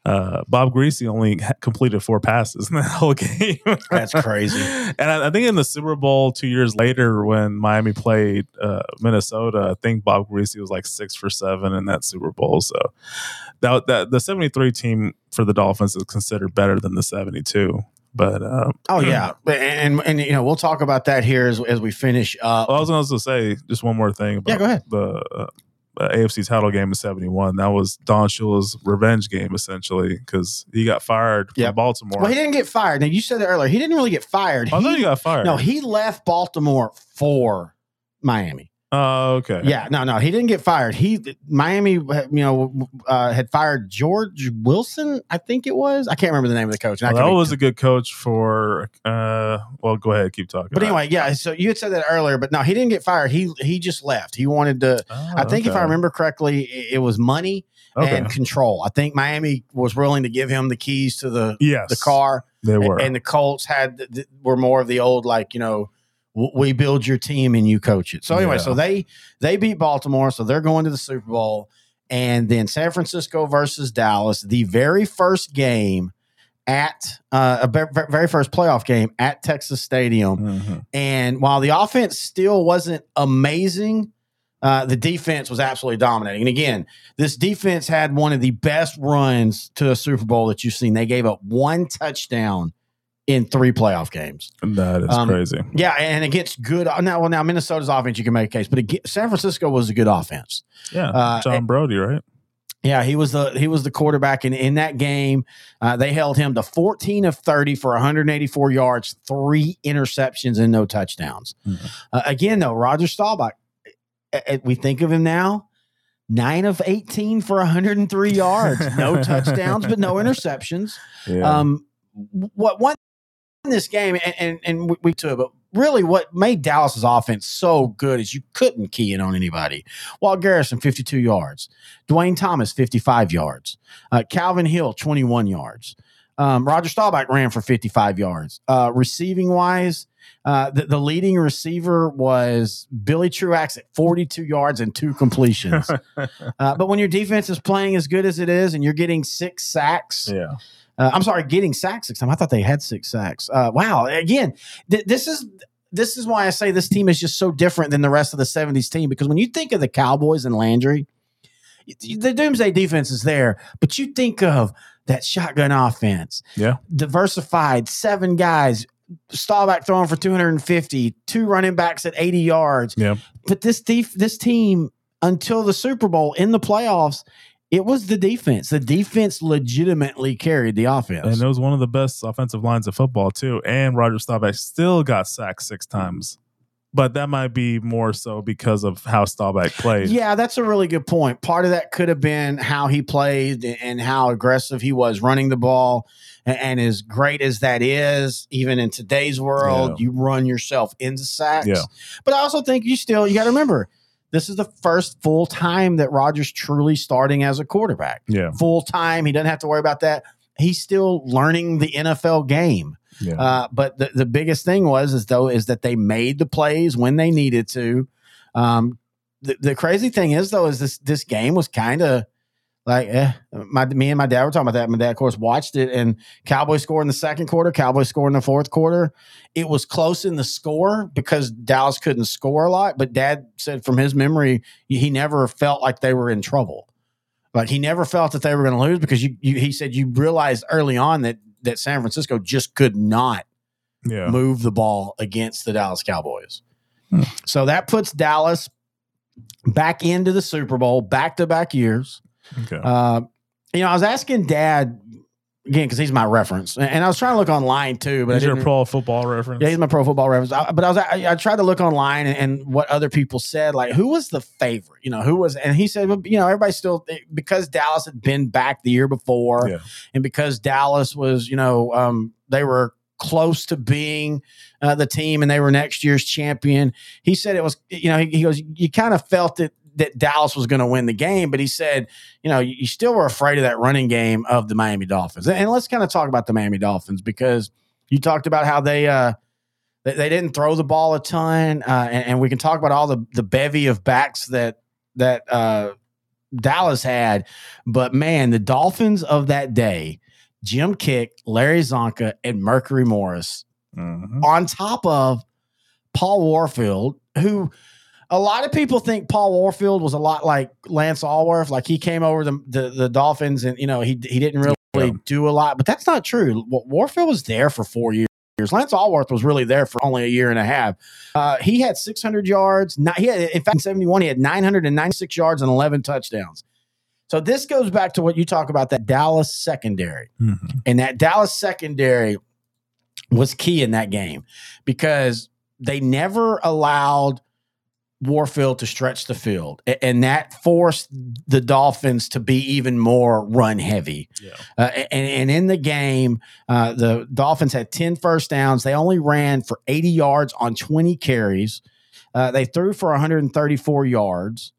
B: Uh, Bob Griese only completed four passes in that whole game.
A: That's crazy.
B: And I, I think in the Super Bowl two years later, when Miami played uh, Minnesota, I think Bob Griese was like six for seven in that Super Bowl. So that, that the seventy three team for the Dolphins is considered better than the seventy two. But um,
A: Oh yeah, and and you know we'll talk about that here as, as we finish up.
B: I was going to say just one more thing. About
A: Yeah, go ahead.
B: The uh, Uh, AFC title game in seventy one. That was Don Shula's revenge game essentially because he got fired from Baltimore.
A: well, he didn't get fired. Now you said that earlier. He didn't really get fired.
B: Oh, I thought
A: He-
B: he got fired.
A: no, he left Baltimore for Miami.
B: Oh, okay.
A: Yeah, no, no, he didn't get fired. He Miami, you know, uh, had fired George Wilson. I think it was. I can't remember the name of the coach. I
B: Well, that was a good coach for. uh Well, go ahead, keep talking.
A: but anyway, yeah. So you had said that earlier, but no, he didn't get fired. He he just left. He wanted to.
B: Oh,
A: I think if I remember correctly, it, it was money
B: okay.
A: and control. I think Miami was willing to give him the keys to the
B: yes,
A: the car.
B: they were.
A: and the Colts had were more of the old like you know we build your team and you coach it. So anyway,
B: Yeah.
A: so they they beat Baltimore, so they're going to the Super Bowl, and then San Francisco versus Dallas, the very first game at uh, a ve- ve- very first playoff game at Texas Stadium.
B: Mhm.
A: And while the offense still wasn't amazing, uh, the defense was absolutely dominating. And again, this defense had one of the best runs to a Super Bowl that you've seen. They gave up one touchdown in three playoff games.
B: That is
A: Um,
B: crazy.
A: Yeah, and against good now. Well, now Minnesota's offense you can make a case, but again, San Francisco was a good offense.
B: Yeah,
A: uh,
B: John Brodie, right?
A: Yeah, he was the he was the quarterback in, in that game. Uh, they held him to 14 of 30 for 184 yards, three interceptions, and no touchdowns.
B: Mhm.
A: Uh, again, though, Roger Staubach, uh, uh, we think of him now, nine of 18 for 103 yards, no touchdowns, but no interceptions.
B: Yeah.
A: Um, what won this game, and, and, and we- we took, but really what made Dallas's offense so good is you couldn't key in on anybody. Walt Garrison, 52 yards. Duane Thomas, 55 yards. Uh, Calvin Hill, 21 yards. Um, Roger Staubach ran for 55 yards. Uh, receiving wise, uh, the, the leading receiver was Billy Truax at 42 yards and two completions. uh, but when your defense is playing as good as it is and you're getting six sacks,
B: yeah.
A: Uh, I'm sorry, getting sacks six times. I thought they had six sacks. Uh, wow. Again, th- this is this is why I say this team is just so different than the rest of the 70s team because when you think of the Cowboys and Landry, the doomsday defense is there, but you think of that shotgun offense.
B: Yeah.
A: Diversified, seven guys, Staubach throwing for 250, two running backs at 80 yards.
B: Yeah.
A: But this def- this team until the Super Bowl in the playoffs, it was the defense. The defense legitimately carried the offense.
B: And it was one of the best offensive lines of football too. And Roger Staubach still got sacked six times. But that might be more so because of how Staubach played.
A: Yeah, that's a really good point. Part of that could have been how he played and how aggressive he was running the ball. And as great as that is, even in today's world,
B: Yeah.
A: you run yourself into sacks.
B: Yeah.
A: But I also think you still you got to remember this is the first full time that Rogers truly starting as a quarterback.
B: Yeah.
A: Full time, he doesn't have to worry about that. He's still learning the NFL game.
B: Yeah.
A: Uh, but the, the biggest thing was is though is that they made the plays when they needed to. Um, the, the crazy thing is though is this this game was kind of like eh, my me and my dad were talking about that. My dad, of course, watched it, and Cowboys scored in the second quarter. Cowboys scored in the fourth quarter. It was close in the score because Dallas couldn't score a lot. But Dad said from his memory, he never felt like they were in trouble. Like he never felt that they were going to lose because you, you. He said you realized early on that that San Francisco just could not
B: yeah.
A: move the ball against the Dallas Cowboys.
B: Hmm.
A: So that puts Dallas back into the Super Bowl back to back years.
B: Okay.
A: Uh, you know, I was asking Dad again because he's my reference, and I was trying to look online too, but
B: Is your pro football reference?
A: yeah, he's my pro football reference. I, but I was I, I tried to look online and, and what other people said, like who was the favorite, you know, who was, and he said, well, you know, everybody still because Dallas had been back the year before,
B: Yeah.
A: and because Dallas was, you know, um, they were close to being uh, the team and they were next year's champion. He said it was, you know, he, he goes, you kind of felt it that Dallas was going to win the game, but he said, you know, you, you still were afraid of that running game of the Miami Dolphins. And, and let's kind of talk about the Miami Dolphins because you talked about how they uh they, they didn't throw the ball a ton, uh, and, and we can talk about all the the bevy of backs that that uh, Dallas had. But man, the Dolphins of that day, Jim Kiick, Larry Csonka, and Mercury Morris,
B: Mhm.
A: on top of Paul Warfield, who a lot of people think Paul Warfield was a lot like Lance Alworth, like he came over the the, the Dolphins and you know he he didn't really
B: Yeah.
A: do a lot, but that's not true. Warfield was there for four years. Lance Alworth was really there for only a year and a half. Uh, he had 600 yards. Not, he had, in fact, in 71, he had 996 yards and 11 touchdowns. So this goes back to what you talk about that Dallas secondary.
B: Mhm.
A: And that Dallas secondary was key in that game because they never allowed Warfield to stretch the field. And that forced the Dolphins to be even more run heavy.
B: Yeah.
A: Uh, and, and in the game, uh, the Dolphins had 10 first downs. They only ran for 80 yards on 20 carries. Uh, they threw for 134 yards.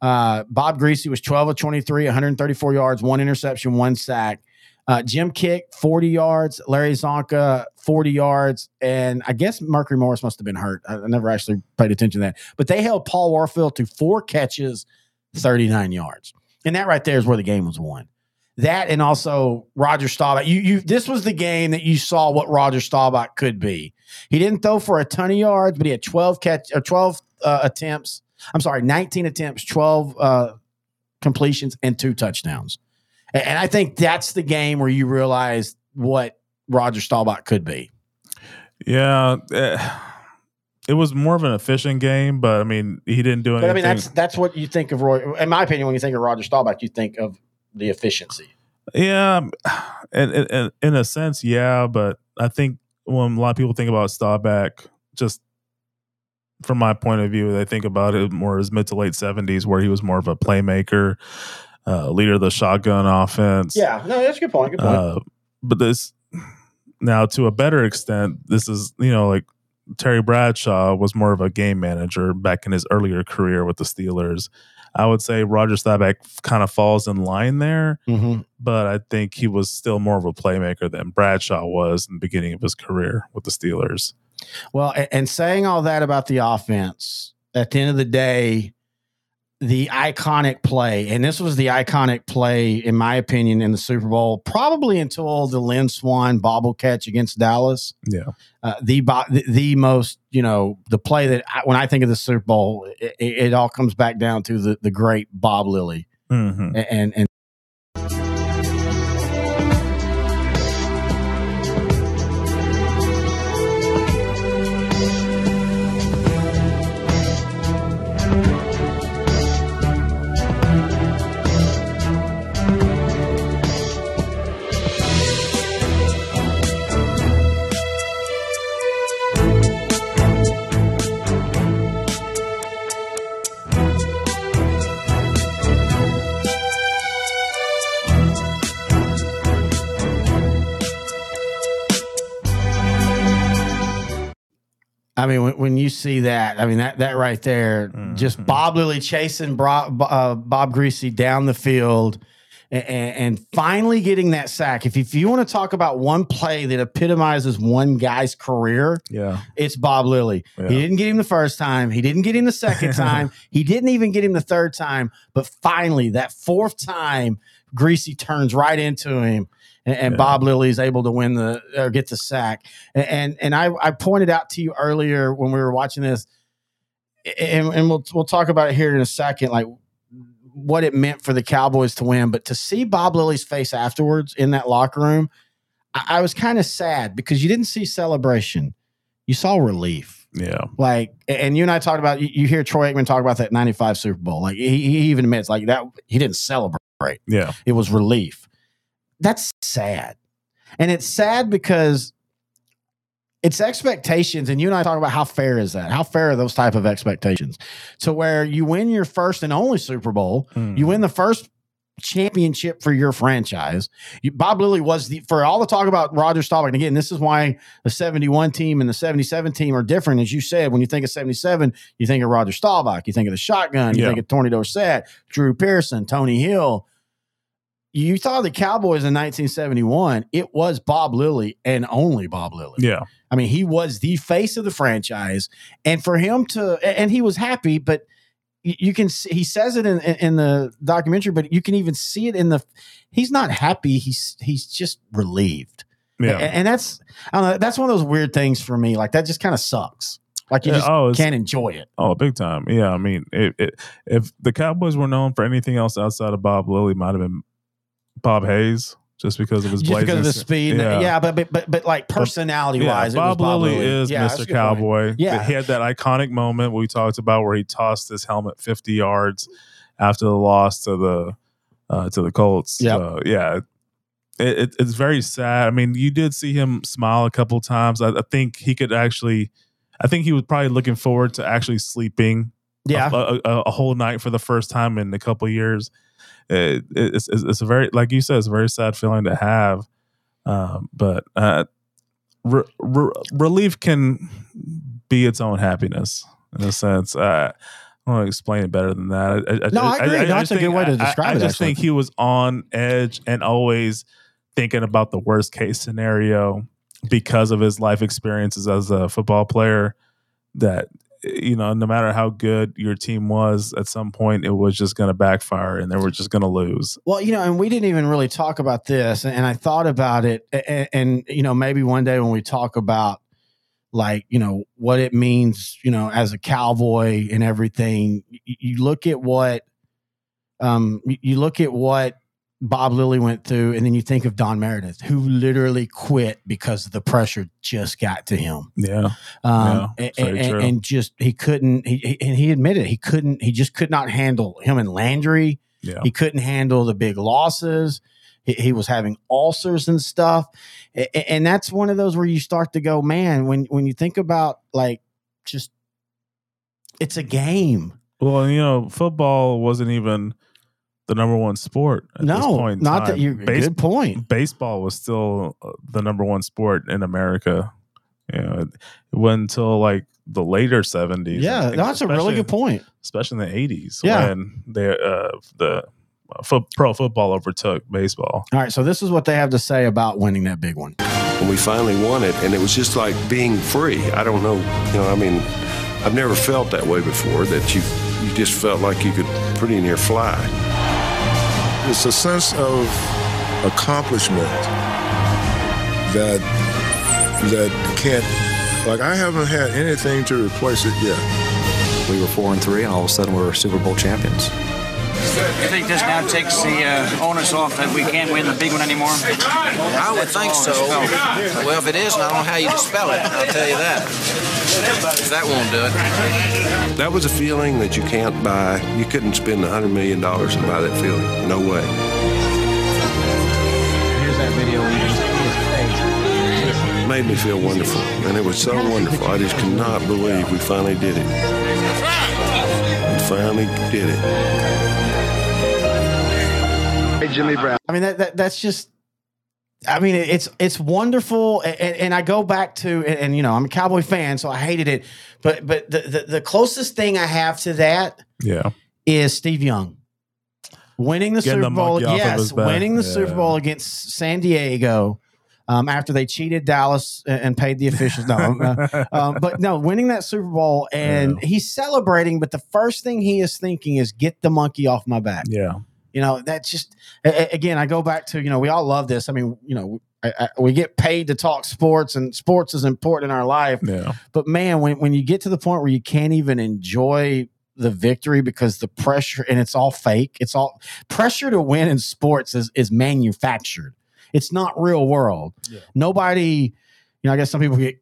A: Uh, Bob Griese was 12 of 23, 134 yards, one interception, one sack. Uh, Jim Kiick, 40 yards. Larry Csonka, 40 yards. And I guess Mercury Morris must have been hurt. I, I never actually paid attention to that. But they held Paul Warfield to four catches, 39 yards. And that right there is where the game was won. That and also Roger Staubach. You, you, this was the game that you saw what Roger Staubach could be. He didn't throw for a ton of yards, but he had 12 catch or 12 uh, attempts. I'm sorry, 19 attempts, 12 uh, completions, and two touchdowns. And, and I think that's the game where you realize what Roger Staubach could be.
B: Yeah. eh, It was more of an efficient game, but I mean, he didn't do
A: But
B: anything.
A: I mean, that's that's what you think of Roy. In my opinion, when you think of Roger Staubach, you think of the efficiency.
B: Yeah, in, in, in a sense, yeah. But I think when a lot of people think about Staubach, just from my point of view, they think about it more as mid to late seventies, where he was more of a playmaker, uh, leader of the shotgun offense.
A: Yeah, no, that's a good point. Good point.
B: Uh, but this now to a better extent, this is you know like Terry Bradshaw was more of a game manager back in his earlier career with the Steelers. I would say Roger Staubach kind of falls in line there
A: Mhm.
B: but I think he was still more of a playmaker than Bradshaw was in the beginning of his career with the Steelers.
A: Well, a- and saying all that about the offense, at the end of the day, the iconic play, and this was the iconic play, in my opinion, in the Super Bowl, probably until the Lynn Swann bobble catch against Dallas.
B: Yeah.
A: Uh, the, bo- the most, you know, the play that I, when I think of the Super Bowl, it, it, all comes back down to the the great Bob Lilly.
B: Mhm.
A: and and I mean, when, when you see that, I mean that that right there, just Bob Lilly chasing Bro, uh, Bob Griese down the field, and, and finally getting that sack. If if you want to talk about one play that epitomizes one guy's career,
B: Yeah.
A: it's Bob Lilly.
B: Yeah.
A: He didn't get him the first time. He didn't get him the second time. he didn't even get him the third time. But finally, that fourth time, Griese turns right into him, and, and
B: Yeah.
A: Bob Lilly is able to win the or get the sack. And and, I, I pointed out to you earlier when we were watching this, and, and we'll we'll talk about it here in a second, like what it meant for the Cowboys to win. But to see Bob Lilly's face afterwards in that locker room, I, I was kind of sad because you didn't see celebration. You saw relief.
B: Yeah.
A: Like, and you and I talked about, you, you hear Troy Aikman talk about that 95 Super Bowl. Like, he, he even admits, like, that he didn't celebrate.
B: Yeah.
A: It was relief. That's sad. And it's sad because it's expectations. And you and I talk about how fair is that? How fair are those type of expectations? To where you win your first and only Super Bowl,
B: Mm.
A: you win the first championship for your franchise. You, Bob Lilly was the for all the talk about Roger Staubach. And again, this is why the 71 team and the 77 team are different. As you said, when you think of 77, you think of Roger Staubach, you think of the shotgun, you
B: Yeah.
A: think of Tony Dorsett, Drew Pearson, Tony Hill. You saw the Cowboys in 1971, it was Bob Lilly and only Bob Lilly.
B: Yeah.
A: I mean, he was the face of the franchise, and for him to, and he was happy, but you can see, he says it in, in the documentary, but you can even see it in the. He's not happy. He's he's just relieved,
B: Yeah.
A: And, that's I don't know. That's one of those weird things for me. Like that just kind of sucks. Like you
B: Yeah,
A: just
B: oh,
A: can't enjoy it.
B: Oh, big time. Yeah. I mean, it, it, if the Cowboys were known for anything else outside of Bob Lilly, might have been Bob Hayes, just because of his
A: Just because of the speed, yeah, but, but but but like personality
B: Yeah,
A: wise,
B: Bob, Lilly is
A: Yeah,
B: Mr.
A: point.
B: Cowboy.
A: Yeah.
B: he had that iconic moment we talked about where he tossed his helmet 50 yards after the loss to the uh, to the Colts.
A: Yep.
B: Uh, yeah, it, it, it's very sad. I mean, you did see him smile a couple times. I, I think he could actually. I think he was probably looking forward to actually sleeping
A: Yeah,
B: a, a, a whole night for the first time in a couple years. It, it's, it's it's a very like you said, it's a very sad feeling to have. Um, but uh, re- re- relief can be its own happiness in a sense. Uh, I don't want to explain it better than that. I,
A: No, I agree. No,
B: just
A: that's a good way to
B: I-
A: describe
B: I,
A: it,
B: I just
A: actually.
B: think he was on edge and always thinking about the worst case scenario because of his life experiences as a football player. That you know, no matter how good your team was, at some point it was just going to backfire and they were just going to lose.
A: Well, you know, and we didn't even really talk about this, and I thought about it, and, and you know, maybe one day when we talk about like you know what it means, you know, as a cowboy and everything, you, you look at what, um, you- you look at what Bob Lilly went through, and then you think of Don Meredith, who literally quit because the pressure just got to him.
B: Yeah,
A: Um,
B: Yeah,
A: and, and- and just he couldn't. He, and he admitted he couldn't. He just could not handle him and Landry.
B: yeah,
A: He couldn't handle the big losses. He, he was having ulcers and stuff, A- a- and that's one of those where you start to go, man. When when you think about like just, it's a game.
B: Well, you know, football wasn't even the number one sport at this
A: no,
B: point. in
A: not that you're
B: Base-
A: good point.
B: baseball was still uh, the number one sport in America. You know, it, it wasn't until like the later seventies.
A: Yeah, that's a really good point.
B: especially in the eighties.
A: Yeah.
B: when they uh, the uh, pro football overtook baseball.
A: All right, so this is what they have to say about winning that big one.
C: And we finally won it, and it was just like being free. I don't know, you know, I mean, I've never felt that way before. That you you just felt like you could pretty near fly.
E: It's a sense of accomplishment that that can't like I haven't had anything to replace it yet.
D: We were four and three, and all of a sudden we were Super Bowl champions.
F: You think this now takes the uh, onus off that we can't win the big one anymore?
G: I would think so. Well, if it isn't, I don't know how you spell it. I'll tell you that. That won't do it.
C: That was a feeling that you can't buy. You couldn't spend $100 million and buy that feeling. No way.
A: Here's that video. He was, he was
C: It made me feel wonderful. And it was so wonderful. I just could not believe we finally did it. We finally did it.
A: Hey, Jimmy Brown. I mean, that, that that's just. I mean, it's it's wonderful, and, and I go back to, and, and, you know, I'm a Cowboy fan, so I hated it. But but the, the the closest thing I have to that
B: Yeah.
A: is Steve Young winning the
B: Getting
A: Super
B: the
A: Bowl.
B: monkey
A: Yes, winning the
B: Yeah.
A: Super Bowl against San Diego. Um, after they cheated Dallas and and paid the officials, no, uh, um, but no, winning that Super Bowl and he's celebrating. But the first thing he is thinking is, "Get the monkey off my back."
B: Yeah.
A: You know, that's just a- a- again, I go back to you know we all love this. I mean, you know, I, I, we get paid to talk sports, and sports is important in our life.
B: Yeah.
A: But man, when when you get to the point where you can't even enjoy the victory because the pressure and it's all fake, it's all pressure to win in sports is is manufactured. It's not real world. Nobody. You know, I guess some people get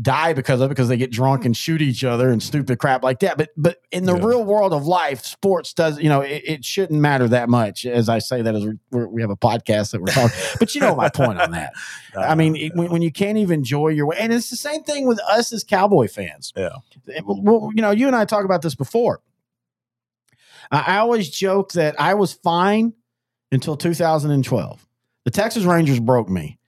A: die because of it because they get drunk and shoot each other and stupid crap like that. But but in the
B: Yeah.
A: real world of life, sports does you know it, it shouldn't matter that much. As I say that as we're, we're, have a podcast that we're talking, but you know my point on that. I mean, it, when, when you can't even enjoy your way, and it's the same thing with us as Cowboy fans.
B: Yeah.
A: Eh, it- well, you know, you and I talked about this before. I, I always joke that I was fine until 2012. The Texas Rangers broke me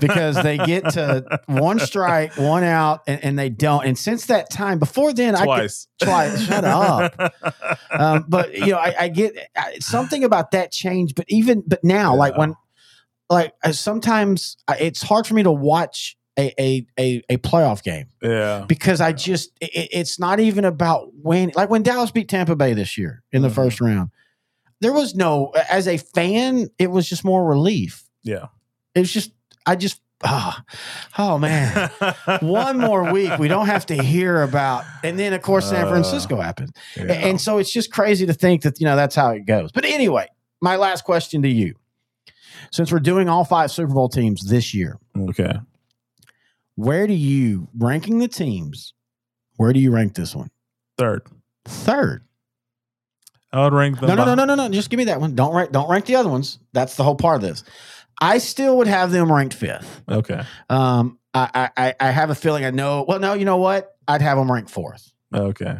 A: because they get to one strike, one out, and, and they don't. And since that time, before then, I
B: Twice.
A: could, twice. Shut up. Um, but you know, I, I get I, something about that change. But even but now, like when, like I, sometimes I, it's hard for me to watch a a a, a playoff game
B: yeah.
A: because I just it, it's not even about when like when Dallas beat Tampa Bay this year in the
B: Mhm.
A: first round. There was no as a fan, it was just more relief.
B: Yeah.
A: It was just I just ah oh man. One more week, we don't have to hear about, and then of course San
B: Uh,
A: Francisco happened,
B: Yeah.
A: and so it's just crazy to think that you know that's how it goes. But anyway, my last question to you, since we're doing all five Super Bowl teams this year,
B: okay.
A: where do you ranking the teams? Where do you rank this one?
B: Third.
A: Third.
B: I would rank them.
A: No, no, no, no, no, no. Just give me that one. Don't rank. Don't rank the other ones. That's the whole part of this. I still would have them ranked fifth.
B: Okay.
A: Um, I, I, I have a feeling I know. Well, no, you know what? I'd have them ranked fourth.
B: Okay.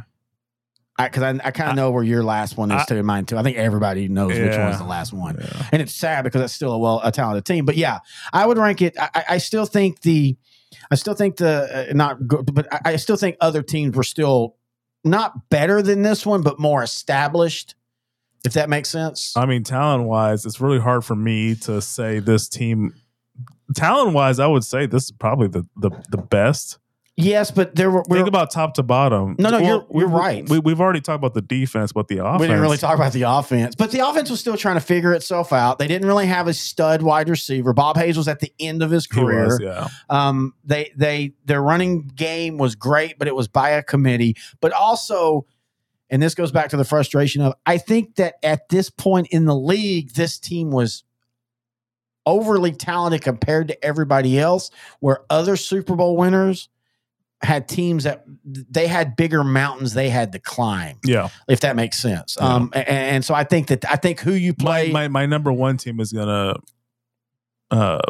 A: Because I, I, kind of know where your last one is
B: I-
A: too, mine too. I think everybody knows which
B: Yeah.
A: one's the last one,
B: Yeah.
A: and it's sad because it's still a well a talented team. But yeah, I would rank it. I, I- I still think the, I still think the uh, not good, but I, I still think other teams were still not better than this one, but more established. If that makes sense.
B: I mean, talent wise, it's really hard for me to say this team. Talent wise, I would say this is probably the the, the best.
A: yes, but there were.
B: Think about top to bottom.
A: No, no,
B: Well,
A: you're- you're right.
B: We, we've already talked about the defense, but the offense.
A: We didn't really talk about the offense, but the offense was still trying to figure itself out. They didn't really have a stud wide receiver. Bob Hayes was at the end of his career.
B: was, yeah.
A: Um, they they their running game was great, but it was by a committee. But also, and this goes back to the frustration of I think that at this point in the league, this team was overly talented compared to everybody else, where other Super Bowl winners had teams that they had bigger mountains they had to climb,
B: Yeah.
A: if that makes sense.
B: Yeah.
A: Um, and, and so I think that I think who you play,
B: my my number one team is gonna uh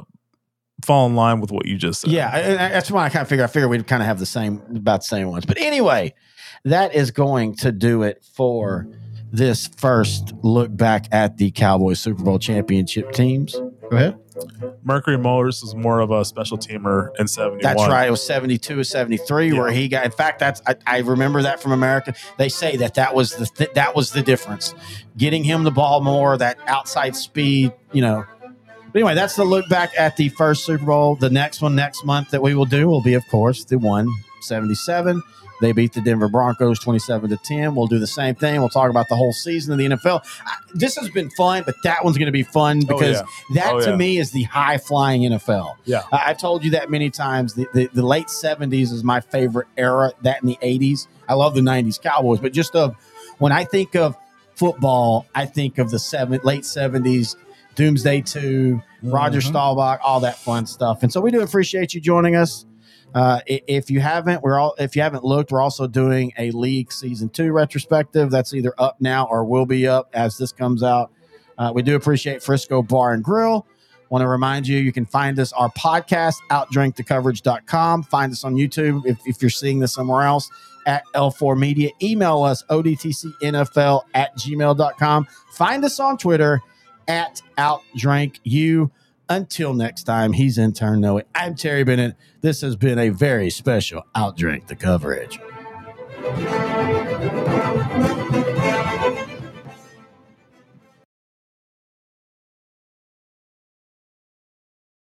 B: fall in line with what you just said.
A: Yeah, that's why I kind of figure. I figure we'd kind of have the same, about the same ones. But anyway, that is going to do it for this first look back at the Cowboys Super Bowl championship teams. Go ahead.
B: Mercury Morris is more of a special teamer in 71.
A: That's right. It was seventy-two or seventy-three where he got. In fact, that's I, I remember that from America. They say that that was the th- that was the difference, getting him the ball more, that outside speed. You know. But anyway, that's the look back at the first Super Bowl. The next one next month that we will do will be, of course, the one seventy-seven. They beat the Denver Broncos 27 to 10. We'll do the same thing. We'll talk about the whole season of the NFL. I- This has been fun, but that one's going to be fun
B: Oh,
A: because
B: yeah.
A: that
B: Oh,
A: to
B: yeah.
A: me is the high flying NFL.
B: Yeah.
A: I- I've told you that many times. The, the, the late 70s is my favorite era, that in the 80s. I love the 90s Cowboys, but just of when I think of football, I think of the seven late seventies, Doomsday 2 Roger mm-hmm. Staubach, all that fun stuff. And so we do appreciate you joining us. Uh, if you haven't, we're all if you haven't looked, we're also doing a league season two retrospective. That's either up now or will be up as this comes out. Uh, we do appreciate Frisco Bar and Grill. Want to remind you, you can find us our podcast, outdrinkthecoverage.com. Find us on YouTube if, if you're seeing this somewhere else at L4 Media. Email us, odtcnfl at gmail.com. Find us on Twitter at outdrinkyou. Until next time, he's intern Noah. I'm Terry Bennett. This has been a very special Outdrink the Coverage.